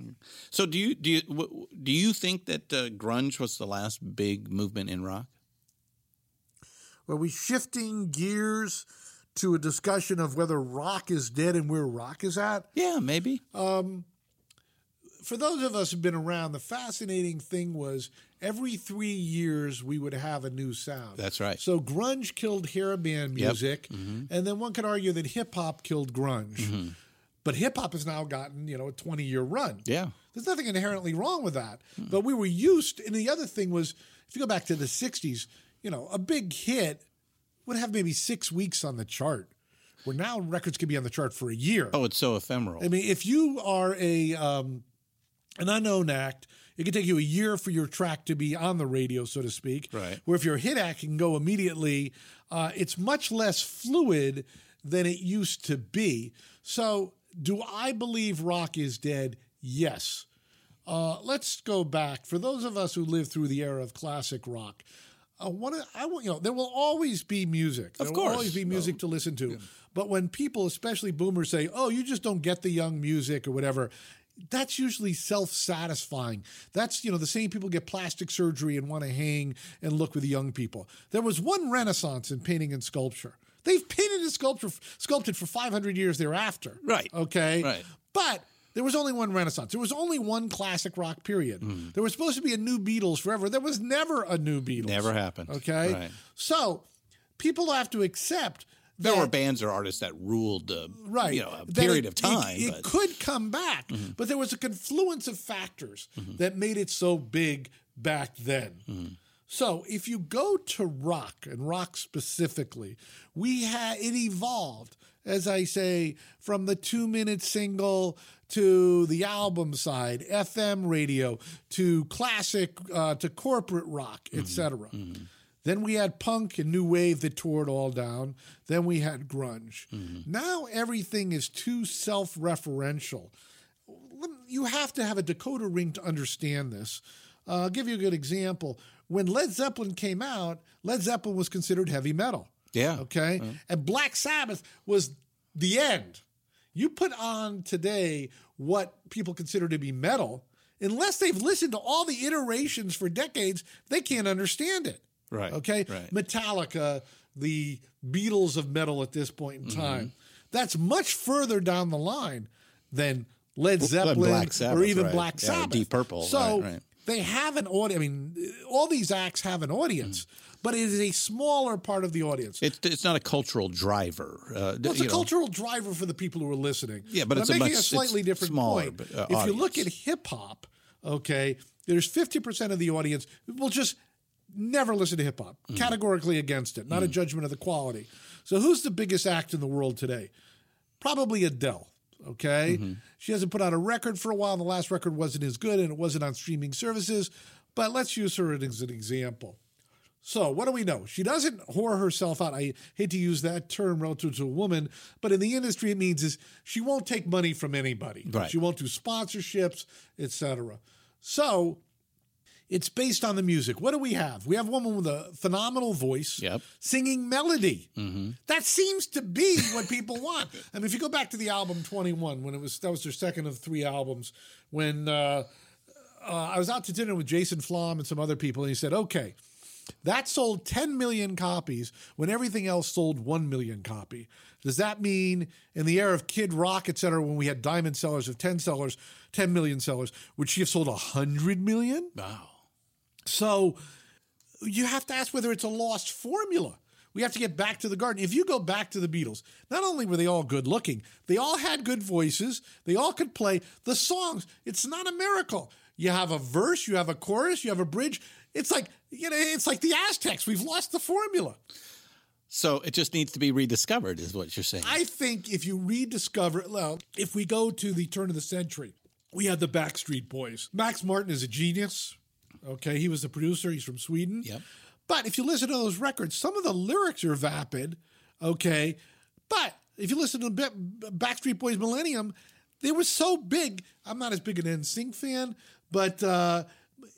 so do you do you do you think that uh, grunge was the last big movement in rock? Are we shifting gears to a discussion of whether rock is dead and where rock is at? Yeah, maybe. Um, for those of us who've been around, the fascinating thing was every three years we would have a new sound. That's right. So grunge killed hair band Yep. music, mm-hmm. and then one could argue that hip hop killed grunge. Mm-hmm. But hip hop has now gotten, you know, a 20 year run. Yeah. There's nothing inherently wrong with that. Mm. But we were used, and the other thing was, if you go back to the 60s, you know, a big hit would have maybe six weeks on the chart, where now records can be on the chart for a year. Oh, it's so ephemeral. I mean, if you are a um, an unknown act, it can take you a year for your track to be on the radio, so to speak. Right. Where if you're a hit act, can go immediately. Uh, it's much less fluid than it used to be. So, do I believe rock is dead? Yes. Uh, let's go back for those of us who lived through the era of classic rock. Uh, one of, I want you know there will always be music. There Of course, There will always be music to listen to. But when people, especially boomers, say, "Oh, you just don't get the young music" or whatever, that's usually self-satisfying. That's you know the same people get plastic surgery and want to hang and look with the young people. There was one renaissance in painting and sculpture. They've painted and sculpture sculpted for 500 years thereafter. Right. Okay. Right. But there was only one Renaissance. There was only one classic rock period. Hmm. There was supposed to be a new Beatles forever. There was never a new Beatles. Never happened. Okay. Right. So people have to accept There that, were bands or artists that ruled, uh, right, you know, a period it- of time. It, it could come back, mm-hmm. but there was a confluence of factors mm-hmm. that made it so big back then. Mm-hmm. So if you go to rock and rock specifically, we had it evolved, as I say, from the two minute single to the album side, FM radio to classic uh, to corporate rock, etc. Then we had punk and new wave that tore it all down. Then we had grunge. Now everything is too self referential. You have to have a decoder ring to understand this. Uh, I'll give you a good example. When Led Zeppelin came out, Led Zeppelin was considered heavy metal. Yeah. Okay. And Black Sabbath was the end. You put on today what people consider to be metal, unless they've listened to all the iterations for decades, they can't understand it. Right. Okay. Right. Metallica, the Beatles of metal at this point in Mm-hmm. time. That's much further down the line than Led Zeppelin Black or even right. Black Yeah, Sabbath. Deep Purple, So right, right. they have an audience. I mean, all these acts have an audience, but it is a smaller part of the audience. It's it's not a cultural driver. Uh, Well, it's a know. cultural driver for the people who are listening. Yeah, but it's a I'm making much- a slightly different smaller, point. but, uh, if you look at hip hop, okay, there's 50% of the audience will just never listen to hip hop, Mm. categorically against it, not a judgment of the quality. So, who's the biggest act in the world today? Probably Adele. Okay. Mm-hmm. She hasn't put out a record for a while. The last record wasn't as good and it wasn't on streaming services. But let's use her as an example. So, what do we know? She doesn't whore herself out. I hate to use that term relative to a woman, but in the industry, it means is she won't take money from anybody. Right. She won't do sponsorships, etc. So, it's based on the music. What do we have? We have a woman with a phenomenal voice Yep. singing melody. That seems to be what people want. I mean, if you go back to the album 21, when it was that was their second of three albums, when uh, uh, I was out to dinner with Jason Flom and some other people, and he said, okay, that sold 10 million copies when everything else sold 1 million copy. Does that mean in the era of Kid Rock, et cetera, when we had diamond sellers of 10 sellers, 10 million sellers, would she have sold 100 million? Wow. So you have to ask whether it's a lost formula. We have to get back to the garden. If you go back to the Beatles, not only were they all good looking, they all had good voices. They all could play the songs. It's not a miracle. You have a verse, you have a chorus, you have a bridge. It's like you know, it's like the Aztecs. We've lost the formula. So it just needs to be rediscovered, is what you're saying. I think if you rediscover, well, if we go to the turn of the century, we had the Backstreet Boys. Max Martin is a genius. Okay, he was the producer. He's from Sweden. Yep. But if you listen to those records, some of the lyrics are vapid. Okay, but if you listen to Ba- Backstreet Boys Millennium, they were so big. I'm not as big an NSYNC fan, but uh,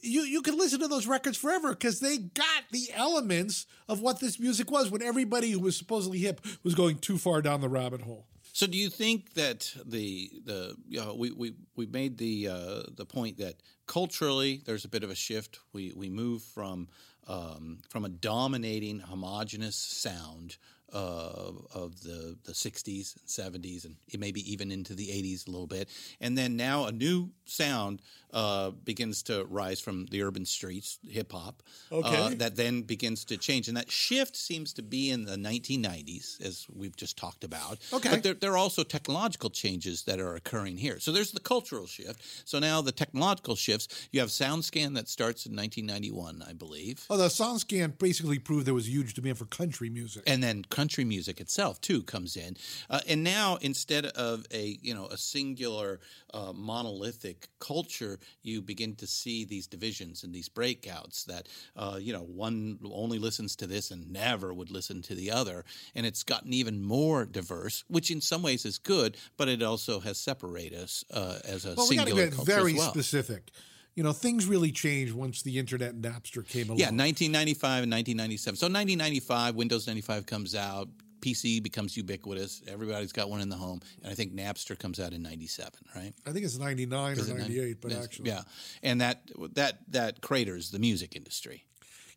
you you could listen to those records forever because they got the elements of what this music was when everybody who was supposedly hip was going too far down the rabbit hole. So do you think that the the you know, we we we made the uh, the point that culturally there's a bit of a shift. We we move from um, from a dominating homogenous sound uh, of the the 60s and 70s and maybe even into the 80s a little bit, and then now a new sound uh, begins to rise from the urban streets, hip hop. Okay. Uh, that then begins to change, and that shift seems to be in the 1990s, as we've just talked about. Okay. But there, there are also technological changes that are occurring here. So there's the cultural shift. So now the technological shifts. You have SoundScan that starts in 1991, I believe. Oh, the SoundScan basically proved there was a huge demand for country music. And then country music itself too comes in, uh, and now instead of a you know a singular uh, monolithic culture, you begin to see these divisions and these breakouts that uh, you know one only listens to this and never would listen to the other, and it's gotten even more diverse, which in some ways is good, but it also has separated us uh, as a Well, we singular get culture very as well. specific. You know, things really changed once the internet and Napster came along. Yeah, 1995 and 1997. So 1995, Windows 95 comes out. PC becomes ubiquitous. Everybody's got one in the home, and I think Napster comes out in '97, right? I think it's 99 or 98, but actually. yeah, and that that that craters the music industry.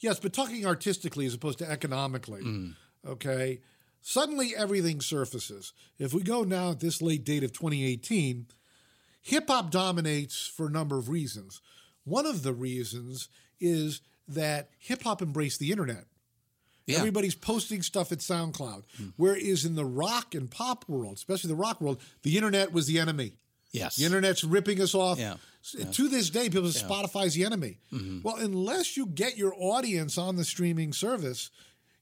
Yes, but talking artistically as opposed to economically, Mm. okay, suddenly everything surfaces. If we go now at this late date of 2018, hip hop dominates for a number of reasons. One of the reasons is that hip hop embraced the internet. Yeah. Everybody's posting stuff at SoundCloud. Whereas in the rock and pop world, especially the rock world, the internet was the enemy. Yes, The internet's ripping us off. Yeah. S- To this day, people say Spotify's the enemy. Mm-hmm. Well, unless you get your audience on the streaming service,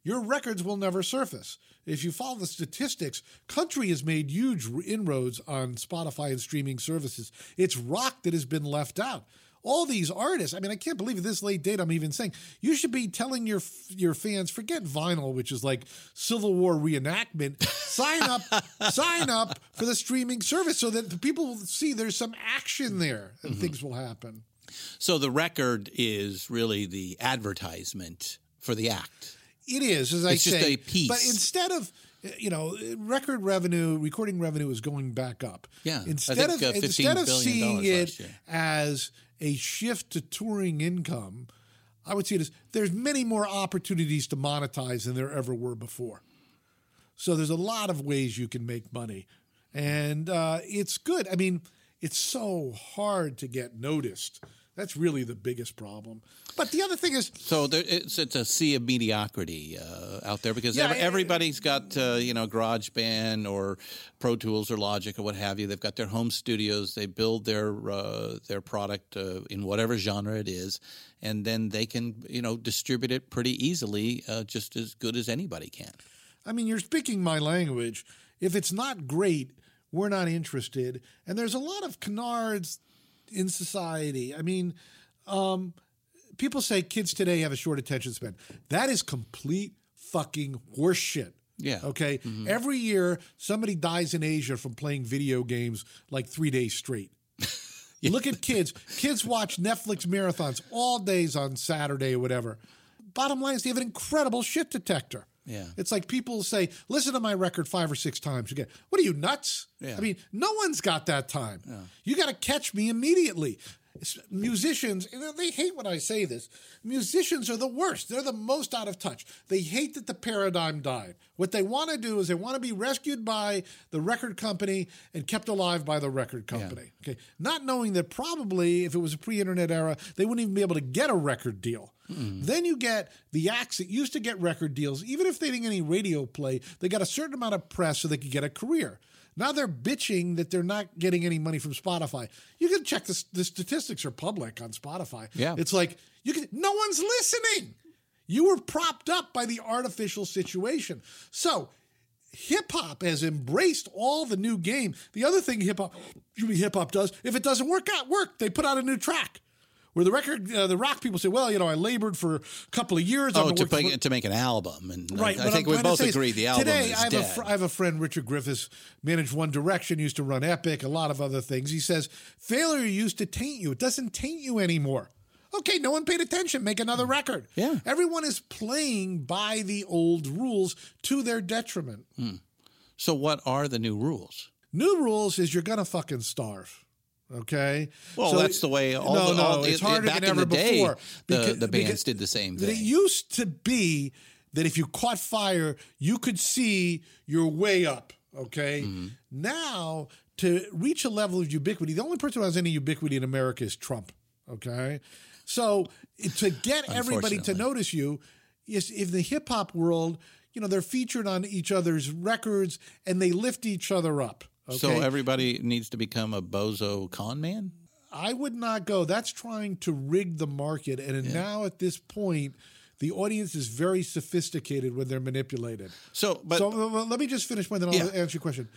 your records will never surface. If you follow the statistics, country has made huge inroads on Spotify and streaming services. It's rock that has been left out. All these artists. I mean, I can't believe at this late date I'm even saying you should be telling your your fans forget vinyl, which is like Civil War reenactment. sign up, sign up for the streaming service so that the people will see there's some action there and things will happen. So the record is really the advertisement for the act. It is, as I It's say, a piece. But instead of you know, record revenue, recording revenue is going back up. Yeah, Instead think, of uh, instead of seeing it as a shift to touring income, I would see it as there's many more opportunities to monetize than there ever were before. So there's a lot of ways you can make money, and uh, it's good. I mean, it's so hard to get noticed. That's really the biggest problem. But the other thing is, So there, it's it's a sea of mediocrity uh, out there because Yeah, ev- everybody's got uh, you know GarageBand or Pro Tools or Logic or what have you. They've got their home studios. They build their uh, their product uh, in whatever genre it is, and then they can you know distribute it pretty easily, uh, just as good as anybody can. I mean, you're speaking my language. If it's not great, we're not interested. And there's a lot of canards in society. I mean, um, people say kids today have a short attention span. That is complete fucking horseshit. Yeah. Okay. Every year, somebody dies in Asia from playing video games like three days straight. Look at kids. Kids watch Netflix marathons all days on Saturday or whatever. Bottom line is they have an incredible shit detector. Yeah. It's like people say, listen to my record five or six times. You get, what are you, nuts? Yeah. I mean, no one's got that time. You got to catch me immediately. Musicians, they hate when I say this. Musicians are the worst. They're the most out of touch. They hate that the paradigm died. What they want to do is they want to be rescued by the record company and kept alive by the record company. Okay. Not knowing that probably if it was a pre internet era, they wouldn't even be able to get a record deal. Then you get the acts that used to get record deals, even if they didn't get any radio play, they got a certain amount of press so they could get a career. Now they're bitching that they're not getting any money from Spotify. You can check this. The statistics are public on Spotify. Yeah. it's like you can. No one's listening. You were propped up by the artificial situation. So hip hop has embraced all the new game. The other thing hip hop hip hop does, if it doesn't work out, work they put out a new track. Where the record, uh, the rock people say, "Well, you know, I labored for a couple of years." Oh, to, make, to make an album, and I- Right, I, but think I'm we both agree the album today, is I have, dead. A fr- I have a friend, Richard Griffiths, managed One Direction, used to run Epic, a lot of other things. He says failure used to taint you; it doesn't taint you anymore. Okay, no one paid attention. Make another record. Yeah. everyone is playing by the old rules to their detriment. so, what are the new rules? New rules is you're gonna fucking starve. Okay. Well, So- that's the way all no, the no, all, it's it- harder back than ever day, before. The, Because- the bands did the same thing. It used to be that if you caught fire, you could see your way up. Okay. Mm-hmm. Now, to reach a level of ubiquity, the only person who has any ubiquity in America is Trump. Okay. So to get everybody to notice you, is in the hip hop world, you know, they're featured on each other's records and they lift each other up. Okay? So everybody needs to become a bozo con man. I would not go. That's trying to rig the market. And now at this point, the audience is very sophisticated when they're manipulated. So, but so let me just finish my then I'll Yeah. answer your question.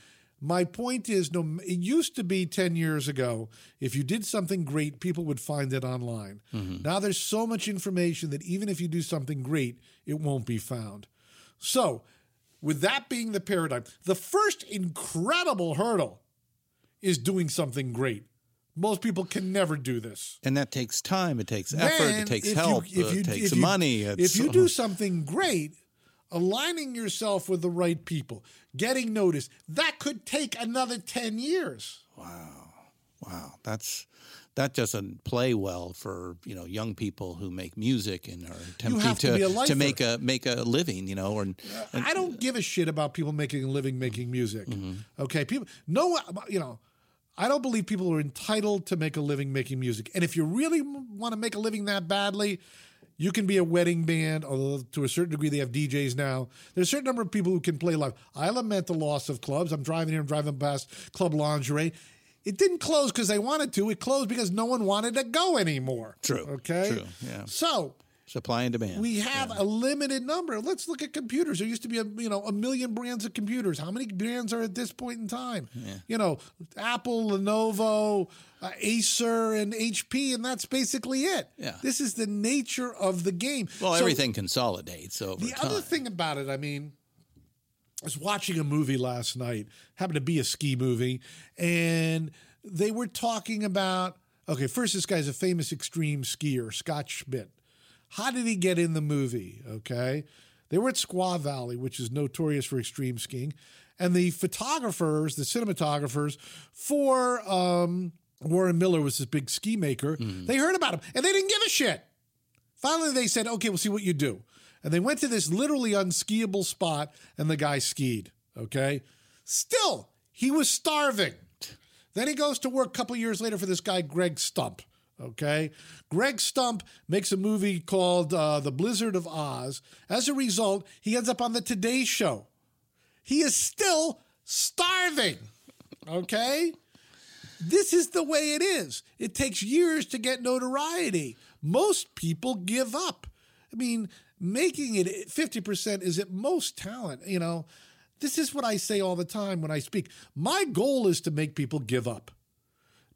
My point is, no, it used to be 10 years ago, if you did something great, people would find it online. Mm-hmm. Now there's so much information that even if you do something great, it won't be found. So, with that being the paradigm, the first incredible hurdle is doing something great. Most people can never do this. and that takes time. It takes effort. Then, It takes you- help. uh, you- it takes you- money. It's, if you do something great, aligning yourself with the right people, getting noticed, that could take another 10 years. Wow, wow, that's that doesn't play well for you know young people who make music and are attempting to a lifer. make a make a living. You know, and, I don't give a shit about people making a living making music. Mm-hmm. Okay, people no you know, I don't believe people are entitled to make a living making music. And if you really want to make a living that badly, you can be a wedding band, although to a certain degree they have DJs now. There's a certain number of people who can play live. I lament the loss of clubs. I'm driving here, I'm driving past Club Lingerie. It didn't close because they wanted to. It closed because no one wanted to go anymore. True, Okay. true, yeah. So Supply and demand. We have a limited number. Let's look at computers. There used to be a you know a million brands of computers. How many brands are at this point in time? Yeah. You know, Apple, Lenovo, uh, Acer, and HP, and that's basically it. Yeah. This is the nature of the game. well, So everything consolidates over The time. other thing about it, I mean, was watching a movie last night. Happened to be a ski movie, and they were talking about. Okay, first, this guy's a famous extreme skier, Scott Schmidt. How did he get in the movie? Okay. They were at Squaw Valley, which is notorious for extreme skiing. And the photographers, the cinematographers for um, Warren Miller was this big ski maker. They heard about him and they didn't give a shit. Finally, they said, okay, we'll see what you do. And they went to this literally unskiable spot and the guy skied. Okay. Still, he was starving. Then he goes to work a couple years later for this guy, Greg Stump. Okay. Greg Stump makes a movie called uh, The Blizzard of Aahhh's. As a result, he ends up on the Today Show. He is still starving. Okay. This is the way it is. It takes years to get notoriety. Most people give up. I mean, making it 50% is at most talent. You know, this is what I say all the time when I speak. My goal is to make people give up.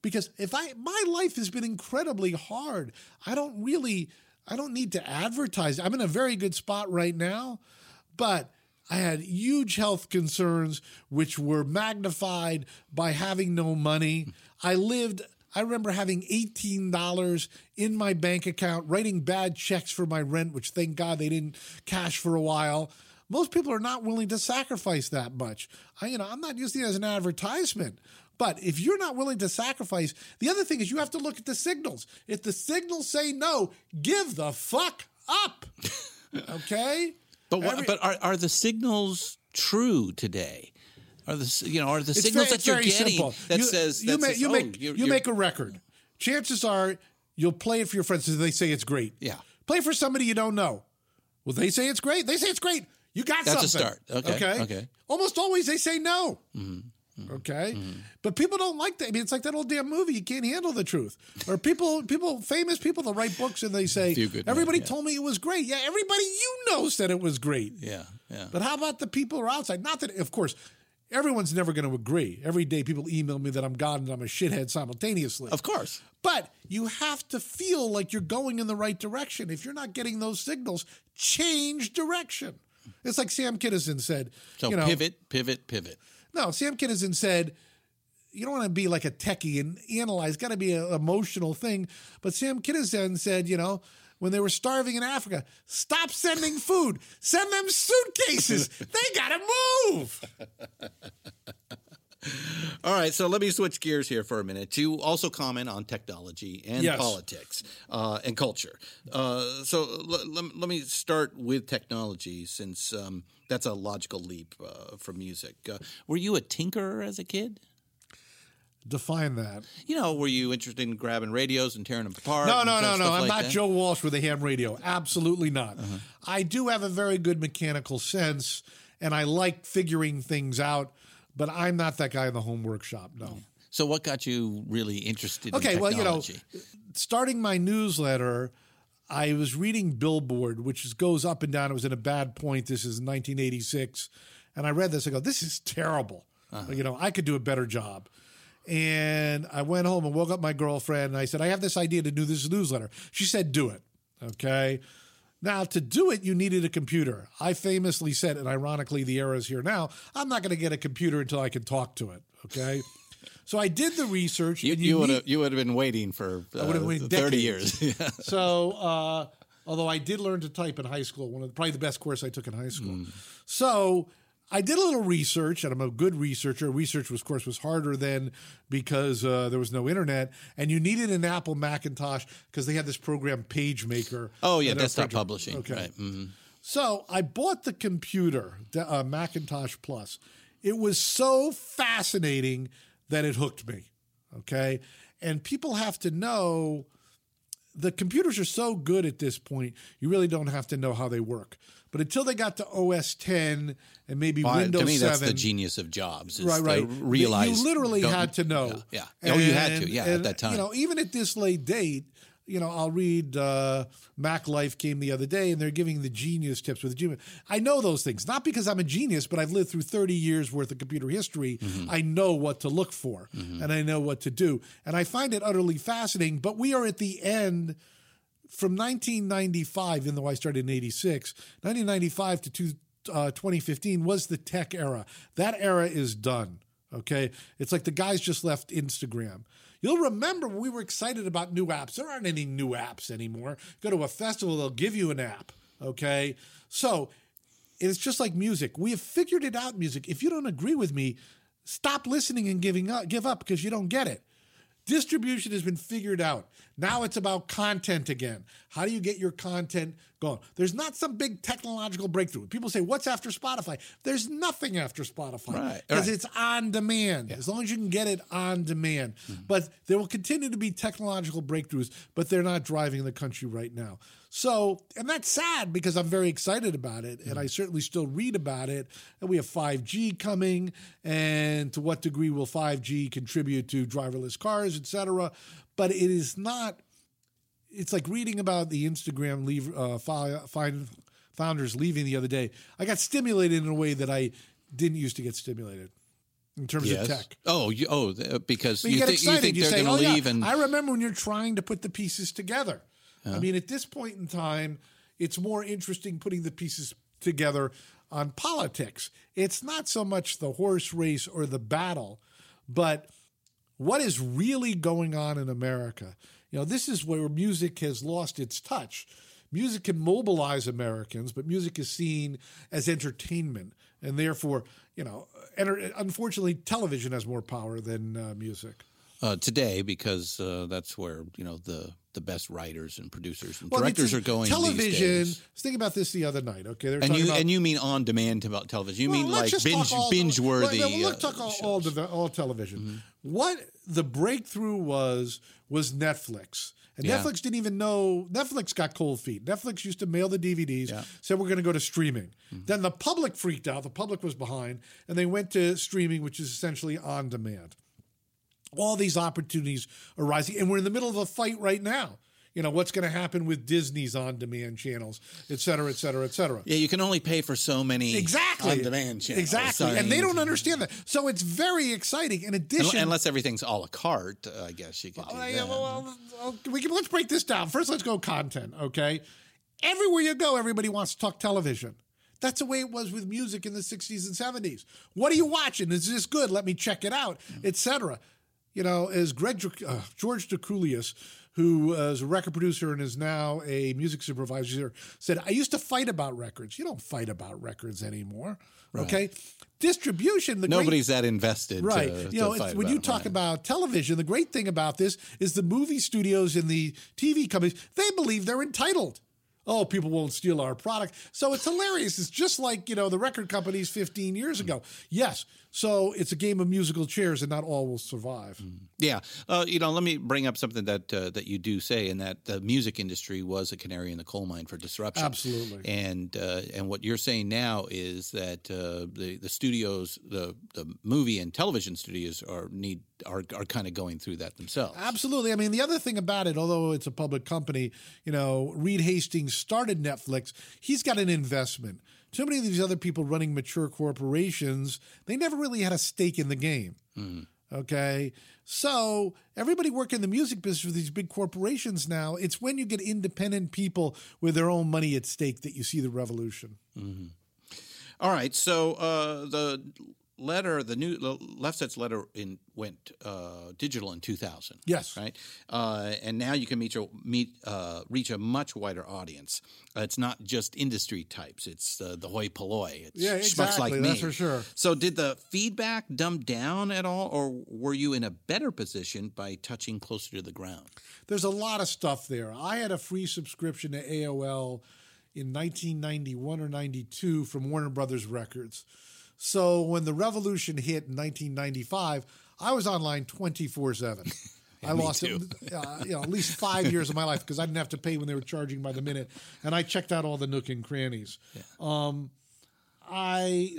Because if I, my life has been incredibly hard. I don't really, I don't need to advertise. I'm in a very good spot right now, but I had huge health concerns, which were magnified by having no money. I lived, I remember having $18 in my bank account, writing bad checks for my rent, which thank God they didn't cash for a while. Most people are not willing to sacrifice that much. I, you know, I'm not using it as an advertisement. But if you're not willing to sacrifice, the other thing is you have to look at the signals. If the signals say no, give the fuck up. Okay? But what, Every- but are are the signals true today? Are the you know are the It's signals very- that you're getting simple. that you, says you, that make, says, you oh, make you're- you you're- make a record. Chances are you'll play it for your friends and they say it's great. Yeah. Play for somebody you don't know. Well, they say it's great. They say it's great. You got something. That's a start. Okay, Okay. okay. Almost always they say no. Mm-hmm, mm-hmm. Okay, mm-hmm. but people don't like that. I mean, it's like that old damn movie. You can't handle the truth. Or people, people, famous people, they'll write books and they say, good men, "Everybody yeah. told me it was great." Yeah, everybody you know said it was great. yeah yeah But how about the people who are outside? Not that, of course, everyone's never going to agree. Every day people email me that I'm God and I'm a shithead simultaneously. of course But you have to feel like you're going in the right direction. If you're not getting those signals, change direction. It's like Sam Kinison said. so you know, pivot pivot pivot No, Sam Kinison said, you don't want to be like a techie and analyze. Got to be an emotional thing. But Sam Kinison said, you know, when they were starving in Africa, stop sending food. Send them suitcases. they got to move. All right, so let me switch gears here for a minute to also comment on technology and Yes. politics uh, and culture. Uh, so l- l- let me start with technology since um, that's a logical leap uh, from music. Uh, were you a tinkerer as a kid? Define that. You know, were you interested in grabbing radios and tearing them apart? No, no, no, no. I'm like not that? Joe Walsh with a ham radio. Absolutely not. Uh-huh. I do have a very good mechanical sense and I like figuring things out, but I'm not that guy in the home workshop. No. So, what got you really interested Okay, in well, you know, starting my newsletter, I was reading Billboard, which goes up and down. It was in a bad point. This is 1986. And I read this. I go, this is terrible. Uh-huh. You know, I could do a better job. And I went home and woke up my girlfriend and I said, I have this idea to do this newsletter. She said, do it. Okay. Now, to do it, you needed a computer. I famously said, and ironically, the era is here now, I'm not going to get a computer until I can talk to it. Okay. So I did the research. You, and you would need- have you would have been waiting for uh, would have waited thirty decades. years. Yeah. So, uh, although I did learn to type in high school, one of the, probably the best course I took in high school. Mm. So, I did a little research, and I'm a good researcher. Research, was, of course, was harder then because uh, there was no internet, and you needed an Apple Macintosh because they had this program PageMaker. Oh yeah, desktop publishing. Okay. Right. mhm. So I bought the computer, the uh, Macintosh Plus. It was so fascinating that it hooked me. Okay. And people have to know the computers are so good at this point, you really don't have to know how they work. But until they got to OS 10 and maybe Well, Windows to me, 7. that's the genius of Jobs. Is Right, right. Realize you literally had to know. Yeah. yeah. Oh, you had to. Yeah, and, at that time. You know, even at this late date, you know, I'll read uh, Mac Life came the other day, and they're giving the genius tips with the genius. I know those things, not because I'm a genius, but I've lived through 30 years worth of computer history. I know what to look for, and I know what to do, and I find it utterly fascinating. But we are at the end from 1995, even though I started in 86, 1995 to two, uh, 2015 was the tech era. That era is done. Okay. It's like the guys just left Instagram. You'll remember we were excited about new apps. There aren't any new apps anymore. Go to a festival, they'll give you an app. Okay. So it's just like music. We have figured it out, music. If you don't agree with me, stop listening and giving up, give up because you don't get it. Distribution has been figured out. Now it's about content again. How do you get your content going? There's not some big technological breakthrough. People say, What's after Spotify? There's nothing after Spotify because right. it's on demand. As long as you can get it on demand. Mm-hmm. But there will continue to be technological breakthroughs, but they're not driving the country right now. So, and that's sad because I'm very excited about it, and I certainly still read about it. And we have 5G coming, and to what degree will 5G contribute to driverless cars, et cetera? But it is not. It's like reading about the Instagram leave, uh, fi- find, founders leaving the other day. I got stimulated in a way that I didn't used to get stimulated in terms of tech. Oh, you, oh, because you, you, get think you excited. think You, they're going to "Oh leave, yeah." and I remember when you're trying to put the pieces together. I mean, at this point in time, it's more interesting putting the pieces together on politics. It's not so much the horse race or the battle, but what is really going on in America. You know, this is where music has lost its touch. Music can mobilize Americans, but music is seen as entertainment, and therefore, you know, enter- unfortunately, television has more power than uh, music. uh, today because uh, that's where you know the the best writers and producers and Well, directors are going. Television. these I days. was thinking about this the other night. Okay, And you about, and you mean on demand about television? You Well, mean like binge binge worthy? Well, let's talk all, all, all television. Mm-hmm. What the breakthrough was was Netflix. And Yeah. Netflix didn't even know Netflix got cold feet. Netflix used to mail the DVDs, Yeah. said we're going to go to streaming. Mm-hmm. Then the public freaked out. The public was behind, and they went to streaming, which is essentially on demand. All these opportunities arising and we're in the middle of a fight right now. You know what's going to happen with Disney's on-demand channels, et cetera, et cetera, et cetera. Yeah, you can only pay for so many Exactly. on demand channels. Exactly. I and they don't understand that. So it's very exciting. In addition, Unless everything's a la carte, uh, I guess you could Oh, yeah, well, well, well, we can, let's break this down. First, let's go content, okay? Everywhere you go, everybody wants to talk television. That's the way it was with music in the 60s and 70s. What are you watching? Is this good? Let me check it out, etc. You know, as Greg Dr- uh, George DeCrulius, who uh, is a record producer and is now a music supervisor, said, I used to fight about records. You don't fight about records anymore, okay? Distribution, the great- Nobody's that invested. Right. To, you know, when you talk right. about television, the great thing about this is the movie studios and the TV companies, they believe they're entitled. Oh, people won't steal our product. So it's hilarious. It's just like, you know, the record companies 15 years ago. Yes. So it's a game of musical chairs and not all will survive. Yeah, uh, you know, let me bring up something that uh, that you do say, and that the music industry was a canary in the coal mine for disruption. Absolutely. And uh, and what you're saying now is that uh, the the studios, the the movie and television studios are need are are kind of going through that themselves. Absolutely. I mean, the other thing about it, although it's a public company, you know, Reed Hastings started Netflix. He's got an investment. Too many of these other people running mature corporations, they never really had a stake in the game. Okay. So everybody working in the music business with these big corporations now, it's when you get independent people with their own money at stake that you see the revolution. All right, so uh, the letter, the new the Lefsetz letter in went uh, digital in 2000. Yes. right, uh, and now you can meet your, meet uh, reach a much wider audience. Uh, it's not just industry types; it's uh, the hoi polloi. It's Yeah, schmucks like exactly, me. that's for sure. So, did the feedback dumb down at all, or were you in a better position by touching closer to the ground? There's a lot of stuff there. I had a free subscription to AOL in 1991 or 92 from Warner Brothers Records. So when the revolution hit in 1995, I was online 24 7. I lost too. uh, you know, at least five years of my life because I didn't have to pay when they were charging by the minute. And I checked out all the nook and crannies. Um, I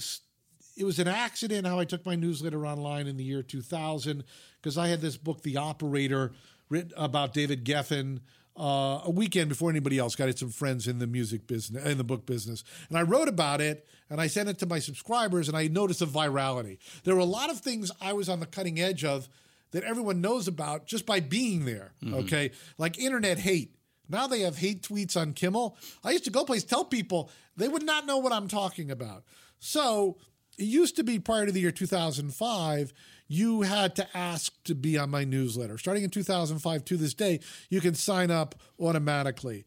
it was an accident how I took my newsletter online in the year 2000 because I had this book, The Operator, written about David Geffen, uh, a weekend before anybody else. Got it some friends in the music business, in the book business, and I wrote about it and I sent it to my subscribers, and I noticed a virality. There were a lot of things I was on the cutting edge of that everyone knows about just by being there. Okay, like internet hate. Now they have hate tweets on Kimmel. I used to go places, tell people they would not know what I'm talking about. So it used to be prior to the year 2005, you had to ask to be on my newsletter. Starting in 2005 to this day, you can sign up automatically.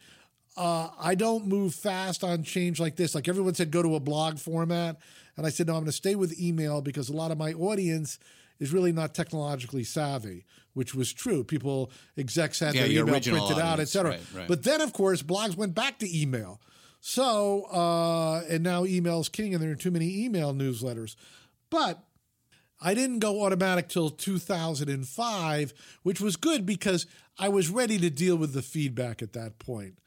Uh, I don't move fast on change like this. Like everyone said, go to a blog format. And I said, no, I'm going to stay with email because a lot of my audience is really not technologically savvy, which was true. People, execs had Yeah, their email printed out, et audience. cetera. Right, right. But then, of course, blogs went back to email. So, uh, and now email's king, and there are too many email newsletters. But I didn't go automatic till 2005, which was good because I was ready to deal with the feedback at that point.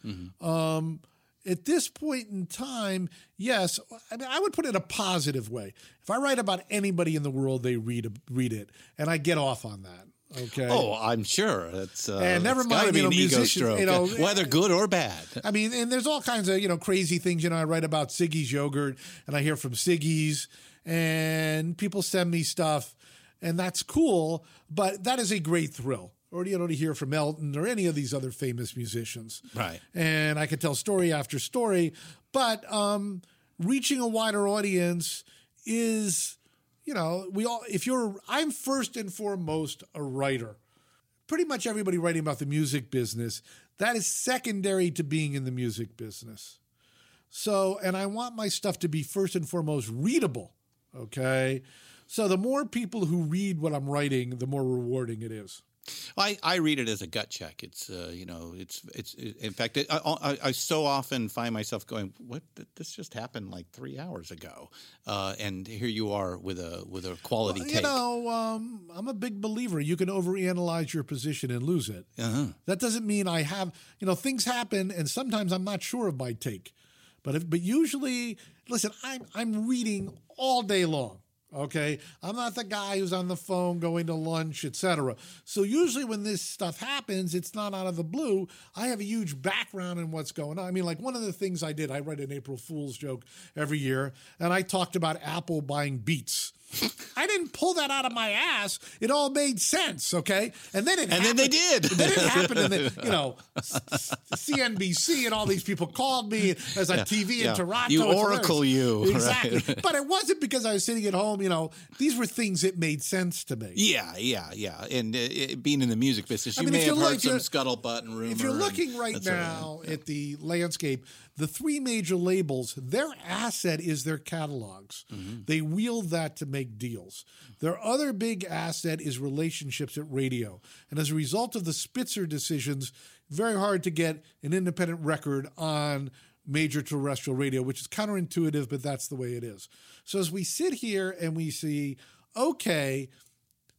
Um, at this point in time, yes, I mean I would put it a positive way. If I write about anybody in the world, they read read it, and I get off on that. Okay. Oh, I'm sure. It's uh, And never mind, be you know, an ego musicians, stroke, you know, whether good or bad. I mean, and there's all kinds of you know crazy things. You know, I write about Siggi's yogurt, and I hear from Siggi's, and people send me stuff, and that's cool. But that is a great thrill. Or do you know, to hear from Elton or any of these other famous musicians, Right. And I could tell story after story, but um, reaching a wider audience is, you know, we all. If you're, I'm first and foremost a writer pretty much everybody writing about the music business, that is secondary to being in the music business. So, and I want my stuff to be first and foremost readable. Okay. So the more people who read what I'm writing, the more rewarding it is. I, I read it as a gut check. It's uh, you know it's it's in fact it, I, I, I so often find myself going what this just happened like three hours ago, uh, and here you are with a with a quality take. You take. know, um, I'm a big believer. You can overanalyze your position and lose it. Uh-huh. That doesn't mean I have, you know, things happen, and sometimes I'm not sure of my take. But if, but usually, listen, I'm I'm reading all day long. Okay, I'm not the guy who's on the phone going to lunch, etc. So usually when this stuff happens, it's not out of the blue. I have a huge background in what's going on. I mean, like one of the things I did, I write an April Fool's joke every year, and I talked about Apple buying Beats. I didn't pull that out of my ass. It all made sense, okay? And then it And then they did. Then it happened, and then you know, CNBC and all these people called me as a TV yeah. in Toronto. You oracle you, exactly. right. But it wasn't because I was sitting at home. You know, these were things that made sense to me. Yeah, yeah, yeah. And uh, it, being in the music business, I you mean, may have heard look- some scuttlebutt and rumor. If you're and looking right sort of now thing. at the landscape, the three major labels, their asset is their catalogs. Mm-hmm. They wield that to make deals. Their other big asset is relationships at radio. And as a result of the Spitzer decisions, very hard to get an independent record on major terrestrial radio, which is counterintuitive, but that's the way it is. So as we sit here and we see, okay,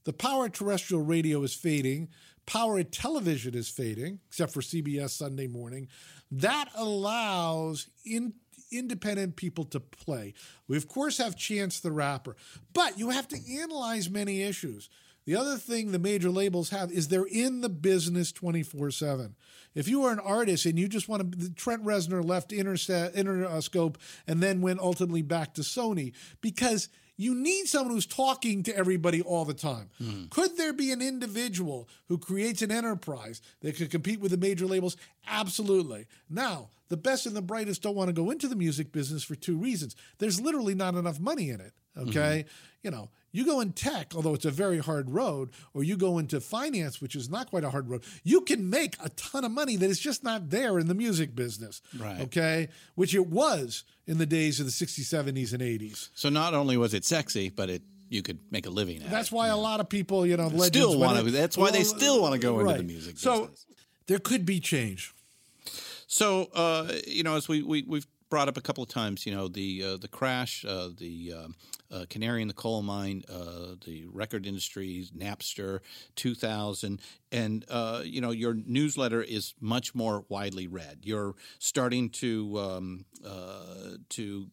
the power of terrestrial radio is fading. Power of television is fading, except for CBS Sunday morning. That allows in, independent people to play. We, of course, have Chance the Rapper, but you have to analyze many issues. The other thing the major labels have is they're in the business 24 7. If you are an artist and you just want to, Trent Reznor left Interscope and then went ultimately back to Sony because you need someone who's talking to everybody all the time. Hmm. Could there be an individual who creates an enterprise that could compete with the major labels? Absolutely. Now, the best and the brightest don't want to go into the music business for two reasons. There's literally not enough money in it. Hmm. Okay. You know, you go in tech, although it's a very hard road, or you go into finance, which is not quite a hard road, you can make a ton of money that is just not there in the music business. Right. Okay. Which it was in the days of the 60s, 70s, and 80s. so not only was it sexy, but it you could make a living at That's it. why a lot of people, you know, legends Still wanna- that's why they still wanna go into the music So business. there could be change. So, uh, you know, as we, we we've brought up a couple of times, you know, the uh, the crash, uh, the um, uh, canary in the coal mine, uh, the record industry, Napster, 2000, and uh, you know, your newsletter is much more widely read. You're starting to um, uh, to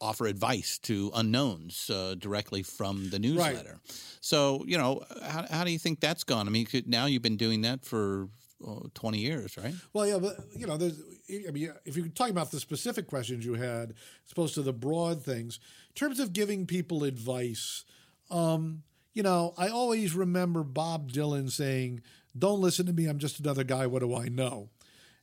offer advice to unknowns uh, directly from the newsletter. So, you know, how, how do you think that's gone? I mean, now you've been doing that for 20 years, right? Well, yeah, but you know, there's. I mean, if you're talking about the specific questions you had, as opposed to the broad things, in terms of giving people advice, um, you know, I always remember Bob Dylan saying, "Don't listen to me. I'm just another guy. What do I know?"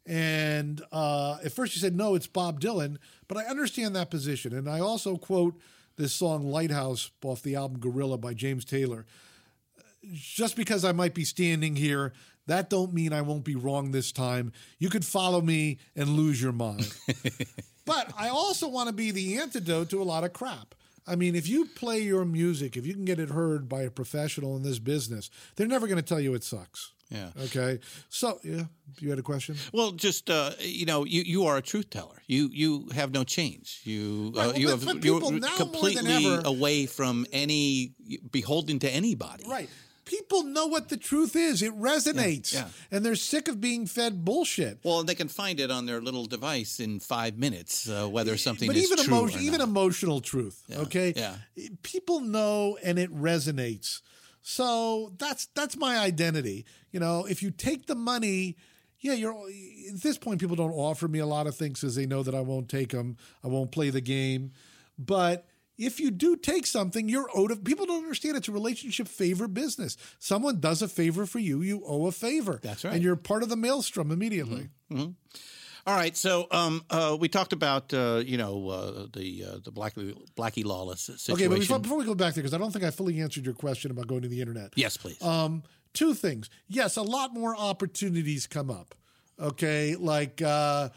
And uh, at first, you said, "No, it's Bob Dylan," but I understand that position, and I also quote this song "Lighthouse" off the album "Gorilla" by James Taylor just because I might be standing here, that don't mean I won't be wrong this time. You could follow me and lose your mind. but I also want to be the antidote to a lot of crap. I mean, if you play your music, if you can get it heard by a professional in this business, they're never going to tell you it sucks. Yeah. Okay. So, yeah, you had a question? Well, just uh, you know, you, you are a truth teller. You you have no change. You Right, uh, well, you but- have but you're people now more than completely ever- away from any beholden to anybody. Right. People know what the truth is. It resonates. Yeah, yeah. And they're sick of being fed bullshit. Well, they can find it on their little device in five minutes, uh, whether something but is even or even not. emotional truth. Okay, yeah. people know and it resonates. So that's that's my identity. You know, if you take the money, yeah, you're at this point. People don't offer me a lot of things because they know that I won't take them. I won't play the game. But if you do take something, you're owed. A, people don't understand it's a relationship favor business. Someone does a favor for you, you owe a favor. That's right. and you're part of the maelstrom immediately. Mhm. All right, so um, uh, we talked about uh, you know uh, the uh, the Blackie Blackie Lawless situation. Okay, but before, before we go back there, because I don't think I fully answered your question about going to the internet. yes, please. Um, two things. Yes, a lot more opportunities come up. Okay, like uh,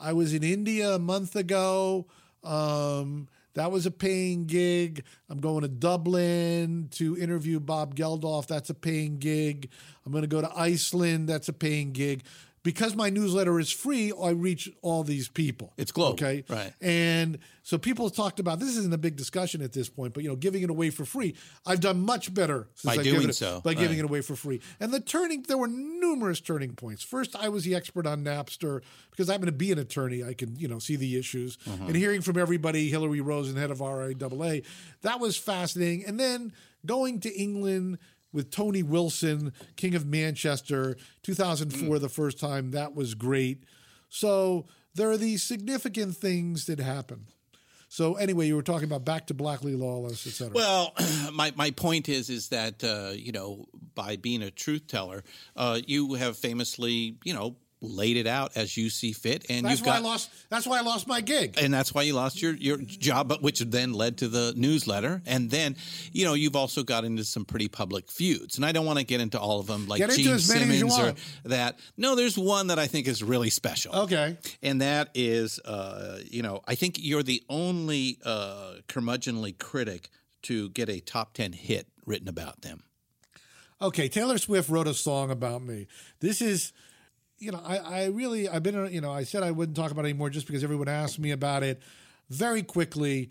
I was in India a month ago. Um, that was a paying gig. I'm going to Dublin to interview Bob Geldof. That's a paying gig. I'm going to go to Iceland. That's a paying gig. Because my newsletter is free, I reach all these people. It's global, Okay. right. And so people have talked about this isn't a big discussion at this point, but you know, giving it away for free. I've done much better since By I've doing it, so, by giving it away for free. And the turning, there were numerous turning points. First, I was the expert on Napster because I happen to be an attorney. I can, you know, see the issues Mm-hmm. and hearing from everybody, Hillary Rosen, head of RIAA, that was fascinating. And then going to England with Tony Wilson, King of Manchester, 2004, Mm. the first time, that was great. So there are these significant things that happen. So anyway, you were talking about back to Blackie Lawless, et cetera. Well, my, my point is is that uh, you know by being a truth teller, uh, you have famously you know laid it out as you see fit, and that's you've why got I lost. That's why I lost my gig. and that's why you lost your, your job, but which then led to the newsletter. And then, you know, you've also got into some pretty public feuds. And I don't want to get into all of them like Gene as many as you Simmons or that. No, there's one that I think is really special. Okay. And that is, uh, you know, I think you're the only uh, curmudgeonly critic to get a top 10 hit written about them. Okay, Taylor Swift wrote a song about me. This is, you know, I, I really, I've been, you know, I said I wouldn't talk about it anymore just because everyone asked me about it. Very quickly,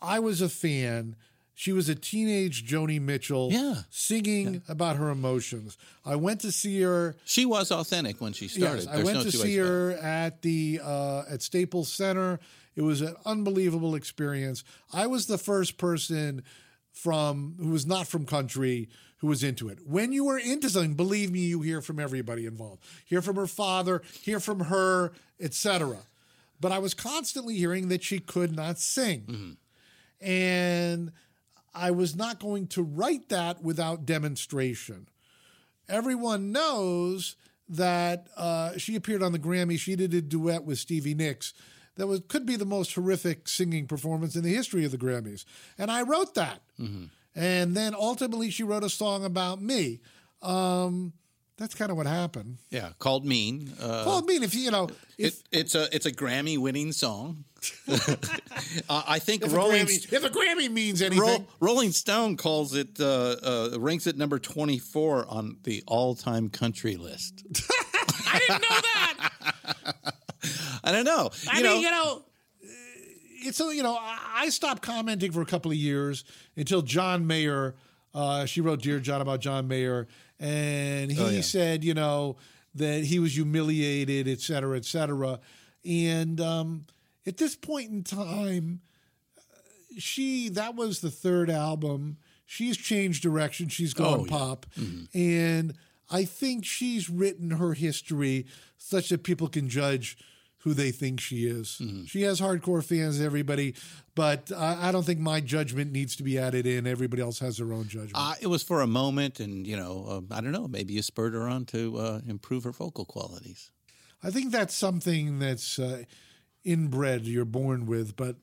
I was a fan. She was a teenage Joni Mitchell Yeah. singing about her emotions. I went to see her. She was authentic when she started. Yes, I There's went no to see about her at the uh, at Staples Center. It was an unbelievable experience. I was the first person from who was not from country who was into it. When you are into something, believe me, you hear from everybody involved. Hear from her father, hear from her, etc. But I was constantly hearing that she could not sing. And I was not going to write that without demonstration everyone knows that uh, she appeared on the Grammy. She did a duet with Stevie Nicks that was could be the most horrific singing performance in the history of the Grammys. And I wrote that. And then ultimately, she wrote a song about me. Um, that's kind of what happened. Yeah, called Mean. Uh, I mean, if you you know, if, it, it's a it's a Grammy winning song. uh, I think if, a Rolling Grammy, if a Grammy means anything, Roll, Rolling Stone calls it uh, uh, ranks it number twenty four on the all time country list. I didn't know that. I don't know. I you mean, know, you know, it's so you know, I I stopped commenting for a couple of years until John Mayer. Uh, she wrote "Dear John" about John Mayer, and he Oh, yeah. said, you know, that he was humiliated, et cetera, et cetera. And um, at this point in time, she that was the third album. She's changed direction. She's gone Oh, yeah. pop, and I think she's written her history such that people can judge who they think she is. She has hardcore fans, everybody, but I, I don't think my judgment needs to be added in. Everybody else has their own judgment. Uh, it was for a moment, and you know, uh, I don't know. Maybe you spurred her on to uh, improve her vocal qualities. I think that's something that's uh, inbred, you're born with, but.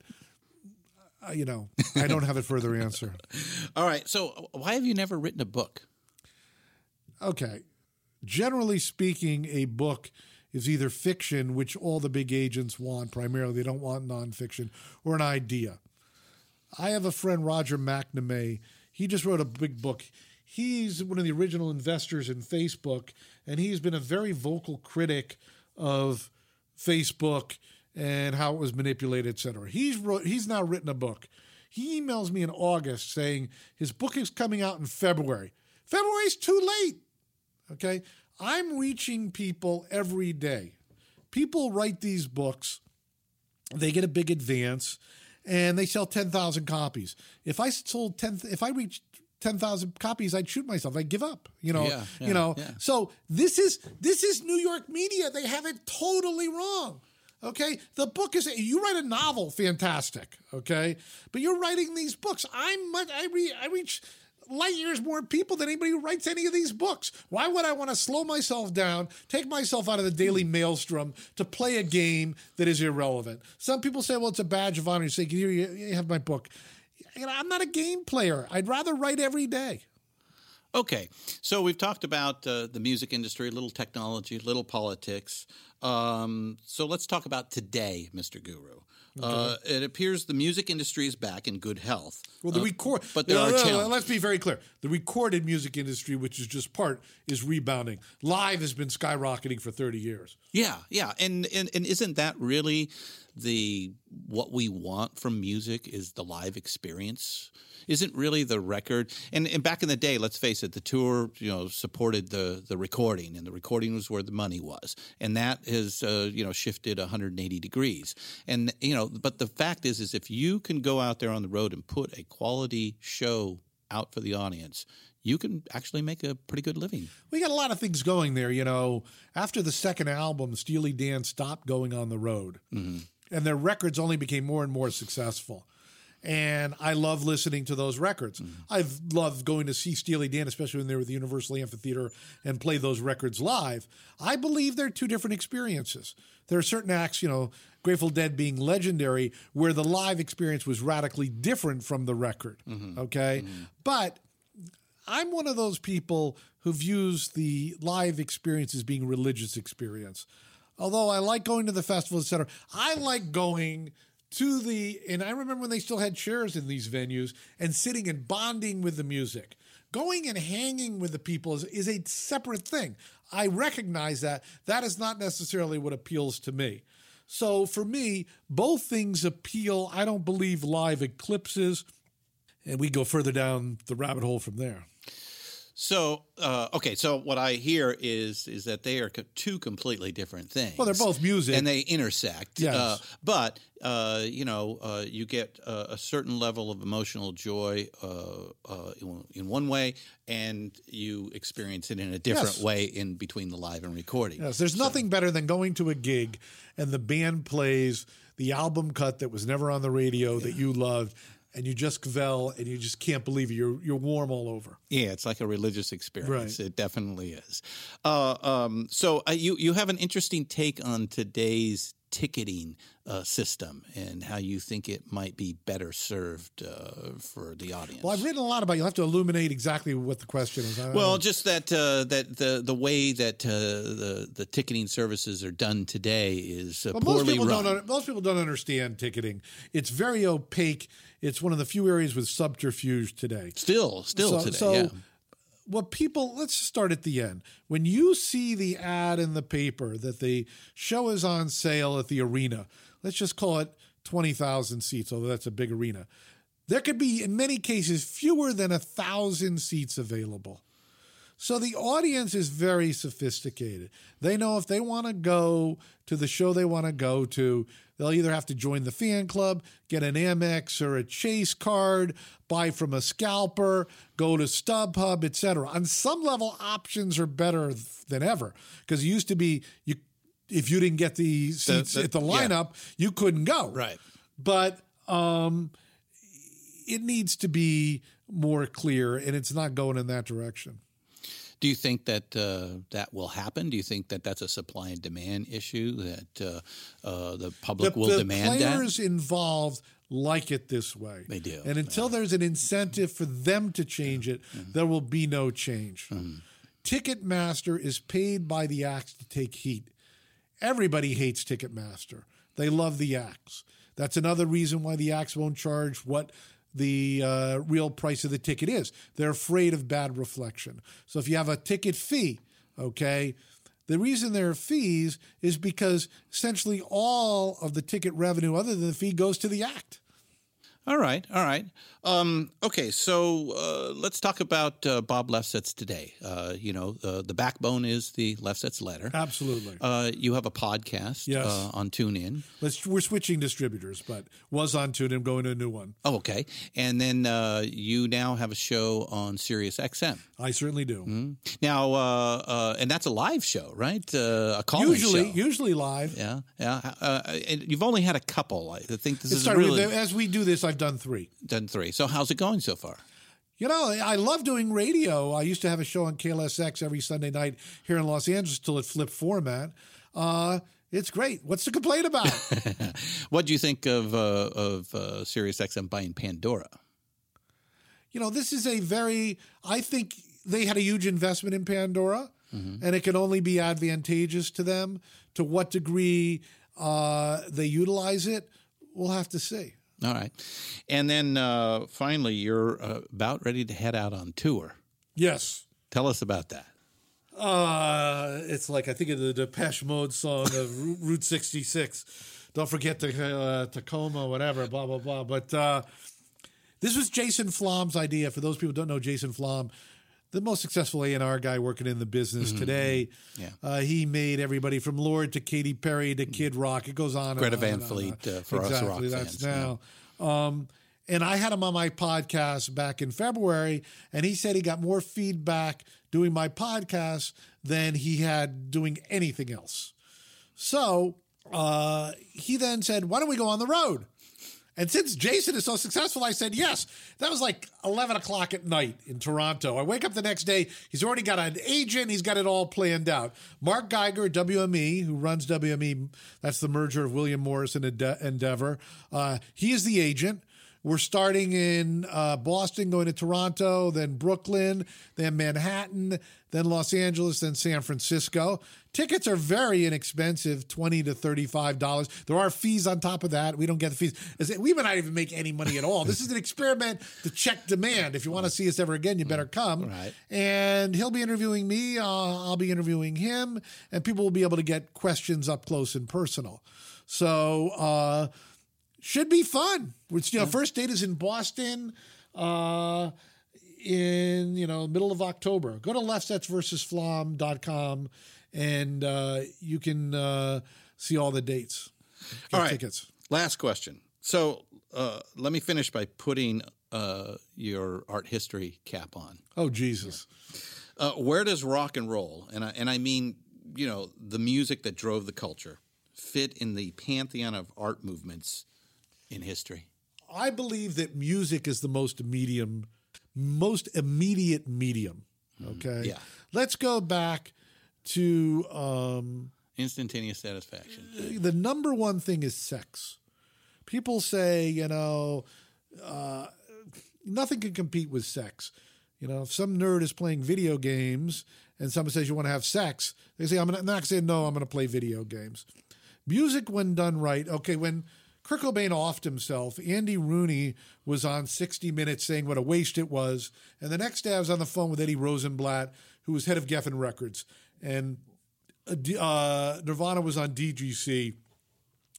Uh, you know, I don't have a further answer. All right. So, why have you never written a book? Okay. Generally speaking, a book is either fiction, which all the big agents want primarily, they don't want nonfiction, or an idea. I have a friend, Roger McNamee. He just wrote a big book. He's one of the original investors in Facebook, and he's been a very vocal critic of Facebook and how it was manipulated, et cetera. He's wrote, he's now written a book. He emails me in August saying his book is coming out in February. February's too late. Okay. I'm reaching people every day. People write these books, they get a big advance, and they sell 10,000 copies. If I sold 10, if I reached 10,000 copies, I'd shoot myself. I'd give up, you know, Yeah, yeah, you know. yeah. So this is, this is New York media. They have it totally wrong. Okay. The book is, you write a novel, fantastic. Okay. But you're writing these books. I'm I, re, I reach light years more people than anybody who writes any of these books. Why would I want to slow myself down, take myself out of the daily maelstrom to play a game that is irrelevant? Some people say, well, it's a badge of honor. You say, here you have my book. I'm not a game player. I'd rather write every day. Okay, so we've talked about uh, the music industry, little technology, little politics. Um, so let's talk about today, Mr. Guru. Uh, it appears the music industry is back in good health. Well, the Uh, record, but there No, are no, no, challenges. Let's be very clear. The recorded music industry, which is just part, is rebounding. Live has been skyrocketing for 30 years. Yeah, yeah, and, and and isn't that really the what we want from music is the live experience? Isn't really the record? And and back in the day, let's face it, the tour you know supported the the recording, and the recording was where the money was, and that has uh, you know shifted 180 degrees. And you know, but the fact is, is if you can go out there on the road and put a quality show out for the audience, you can actually make a pretty good living. We got a lot of things going there. You know, after the second album, Steely Dan stopped going on the road, Mm-hmm. And their records only became more and more successful. And I love listening to those records. Mm-hmm. I've loved going to see Steely Dan, especially when they were at the Universal Amphitheater and play those records live. I believe they're two different experiences. There are certain acts, you know, Grateful Dead being legendary, where the live experience was radically different from the record. Mm-hmm. Okay. But I'm one of those people who views the live experience as being a religious experience. Although I like going to the festival, et cetera, I like going to the, and I remember when they still had chairs in these venues and sitting and bonding with the music. Going and hanging with the people is, is a separate thing. I recognize that. That is not necessarily what appeals to me. So for me, both things appeal. I don't believe live eclipses and we go further down the rabbit hole from there. So uh, okay, so what I hear is is that they are co- two completely different things. Well, they're both music. and they intersect. Yes. Uh, but uh, you know, uh, you get uh, a certain level of emotional joy uh, uh, in, one way, and you experience it in a different Yes. way in between the live and recording. Yes, there's nothing better than going to a gig and the band plays the album cut that was never on the radio that you loved, and you just cavell and you just can't believe it. You're you're warm all over. Yeah, it's like a religious experience. Right. It definitely is. Uh, um, so uh, you you have an interesting take on today's ticketing uh, system and how you think it might be better served uh, for the audience. Well, I've written a lot about. it. You'll have to illuminate exactly what the question is. Well, know. just that uh, that the the way that uh, the the ticketing services are done today is uh, But most poorly people run. don't. Most people don't understand ticketing. It's very opaque. It's one of the few areas with subterfuge today. Still, still so, today. So, yeah. what people, let's start at the end. When you see the ad in the paper that the show is on sale at the arena, let's just call it 20,000 seats, although that's a big arena. There could be, in many cases, fewer than a thousand seats available. So the audience is very sophisticated. They know if they want to go to the show they want to go to, they'll either have to join the fan club, get an Amex or a Chase card, buy from a scalper, go to StubHub, etc. On some level, options are better than ever because it used to be you if you didn't get the seats the- at the yeah. lineup, you couldn't go. Right. But um, it needs to be more clear, and it's not going in that direction. Do you think that uh, that will happen? Do you think that that's a supply and demand issue that uh, uh, the public will the demand that? players involved like it this way. They do, And until there's an incentive for them to change it, Mm-hmm. there will be no change. Ticketmaster is paid by the acts to take heat. Everybody hates Ticketmaster. They love the acts. That's another reason why the acts won't charge what the uh, real price of the ticket is. They're afraid of bad reflection. So if you have a ticket fee, okay, the reason there are fees is because essentially all of the ticket revenue, other than the fee, goes to the act. All right, all right. Um, okay, so uh, let's talk about uh, Bob Lefsetz today. Uh, you know, uh, the backbone is the Lefsetz letter. Absolutely. Uh, you have a podcast Yes. uh, on TuneIn. Let's, we're switching distributors, but was on TuneIn going to a new one. Oh, okay. And then uh, you now have a show on Sirius XM. I certainly do. Mm-hmm. Now, uh, uh, and that's a live show, right? Uh, a call Usually, show. usually live. Yeah, yeah. And you've only had a couple. I think this It is started really as we do this, I've done three. done three. So how's it going so far? You know, I love doing radio. I used to have a show on KLSX every Sunday night here in Los Angeles till it flipped format. Uh, it's great. What's to complain about? What do you think of uh, of uh, Sirius XM buying Pandora? you know, this is a very, I think they had a huge investment in Pandora, and it can only be advantageous to them. To what degree uh, they utilize it, we'll have to see. All right, and then uh, finally, you're uh, about ready to head out on tour. Yes. Tell us about that. Uh, it's like I think of the Depeche Mode song of Route 66. Don't forget to, uh, Tacoma, whatever, blah, blah, blah. But uh, this was Jason Flom's idea. For those people who don't know Jason Flom, the most successful A&R guy working in the business today. Yeah. Uh, he made everybody from Lorde to Katy Perry to Kid Rock. It goes on. and Greta on Van on. Fleet, uh, for us exactly, rock that's fans, now. Um, and I had him on my podcast back in February, and he said he got more feedback doing my podcast than he had doing anything else. So uh, he then said, Why don't we go on the road? And since Jason is so successful, I said yes. That was like 11 o'clock at night in Toronto. I wake up the next day. He's already got an agent. He's got it all planned out. Mark Geiger WME, who runs WME, that's the merger of William Morris and Ende- Endeavor. Uh, he is the agent. We're starting in uh, Boston, going to Toronto, then Brooklyn, then Manhattan, then Los Angeles, then San Francisco. Tickets are very inexpensive, twenty to thirty-five dollars. There are fees on top of that. We don't get the fees. We may not even make any money at all. This is an experiment to check demand. If you want to see us ever again, you better come. Right. And he'll be interviewing me. Uh, I'll be interviewing him, and people will be able to get questions up close and personal. So. Uh, should be fun. Which you know, first date is in Boston, uh, in you know middle of October. Go to lefsetzversusflom.com and uh, you can uh, see all the dates. Get All right. tickets. Last question. So uh, let me finish by putting uh, your art history cap on. Oh Jesus! Uh, where does rock and roll, and I, and I mean, you know, the music that drove the culture, fit in the pantheon of art movements in history? I believe that music is the most medium, most immediate medium. Okay. Yeah. Let's go back to um, Instantaneous satisfaction. the number one thing is sex. People say, you know, uh, nothing can compete with sex. You know, if some nerd is playing video games and someone says you want to have sex, they say, I'm not going to say, no, I'm going to play video games. Music, when done right, okay, when Kurt Cobain offed himself, Andy Rooney was on 60 Minutes saying what a waste it was. And the next day I was on the phone with Eddie Rosenblatt, who was head of Geffen Records. And uh, uh, Nirvana was on DGC,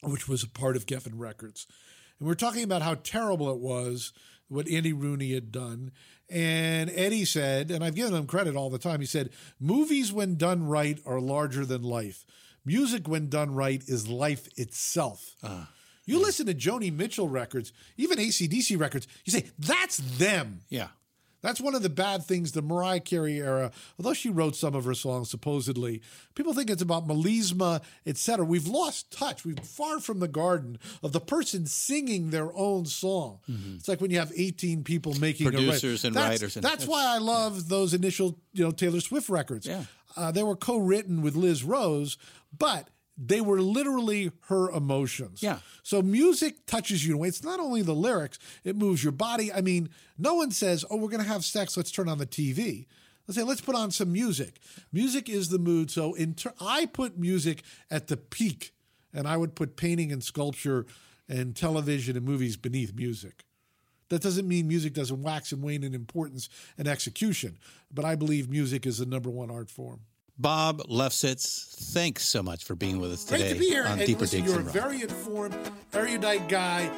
which was a part of Geffen Records. And we are talking about how terrible it was what Andy Rooney had done. And Eddie said, and I've given him credit all the time, he said, movies, when done right, are larger than life. Music, when done right, is life itself. You listen to Joni Mitchell records, even ACDC records, you say, that's them. Yeah. That's one of the bad things, the Mariah Carey era, although she wrote some of her songs supposedly, people think it's about melisma, etc. We've lost touch. We've far from the garden of the person singing their own song. It's like when you have 18 people making. Producers and That's- writers and- that's why I love those initial, you know, Taylor Swift records. Yeah. Uh, they were co-written with Liz Rose, but they were literally her emotions. Yeah. So music touches you in a way. It's not only the lyrics, it moves your body. I mean, no one says, oh, we're going to have sex, let's turn on the TV. Let's say, let's put on some music. Music is the mood. So in ter- I put music at the peak, and I would put painting and sculpture and television and movies beneath music. That doesn't mean music doesn't wax and wane in importance and execution, but I believe music is the number one art form. Bob Lefsetz, thanks so much for being with us today Great to be here. on And Deeper listen, Digs you're a and very informed, erudite guy.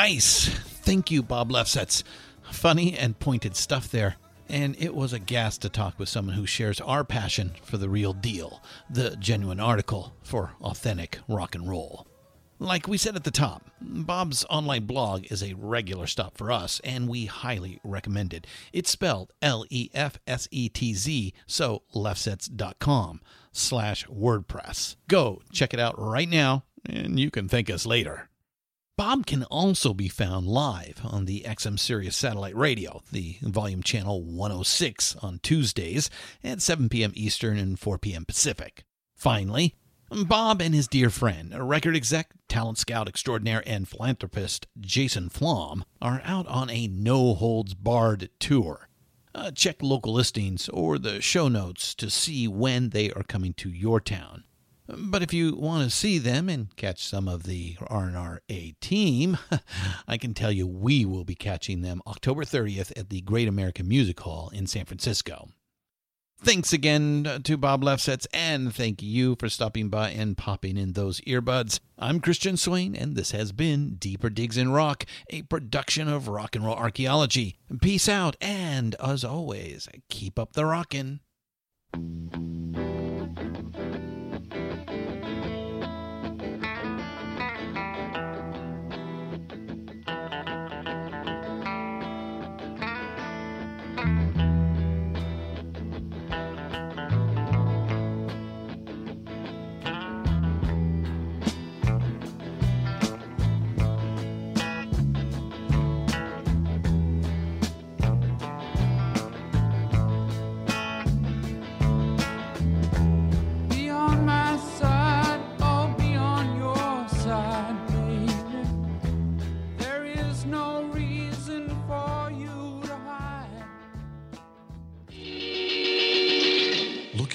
Nice. Thank you, Bob Lefsetz. Funny and pointed stuff there. And it was a gas to talk with someone who shares our passion for the real deal, the genuine article for authentic rock and roll. Like we said at the top, Bob's online blog is a regular stop for us, and we highly recommend it. It's spelled L E F S E T Z, so lefsetz.com slash WordPress. Go check it out right now, and you can thank us later. Bob can also be found live on the XM Sirius satellite radio, the volume channel 106 on Tuesdays at 7 p.m. Eastern and 4 p.m. Pacific. Finally, Bob and his dear friend, record exec, talent scout extraordinaire, and philanthropist Jason Flom are out on a no holds barred tour. Uh, check local listings or the show notes to see when they are coming to your town. But if you want to see them and catch some of the R&R-A team, I can tell you we will be catching them October 30th at the Great American Music Hall in San Francisco. Thanks again to Bob Lefsetz, and thank you for stopping by and popping in those earbuds. I'm Christian Swain, and this has been Deeper Digs in Rock, a production of Rock and Roll Archaeology. Peace out, and as always, keep up the rockin'.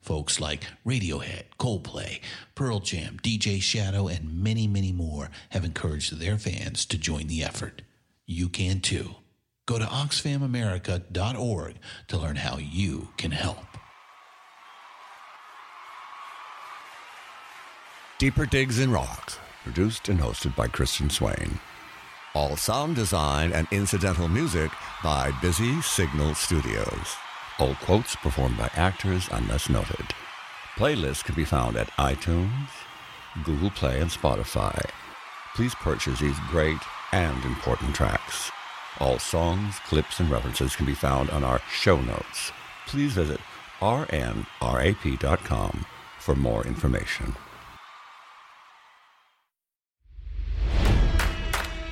Folks like Radiohead, Coldplay, Pearl Jam, DJ Shadow, and many, many more have encouraged their fans to join the effort. You can too. Go to oxfamamerica.org to learn how you can help. Deeper Digs in Rocks, produced and hosted by Christian Swain. All sound design and incidental music by Busy Signal Studios. All quotes performed by actors unless noted. Playlists can be found at iTunes, Google Play, and Spotify. Please purchase these great and important tracks. All songs, clips, and references can be found on our show notes. Please visit rnrap.com for more information.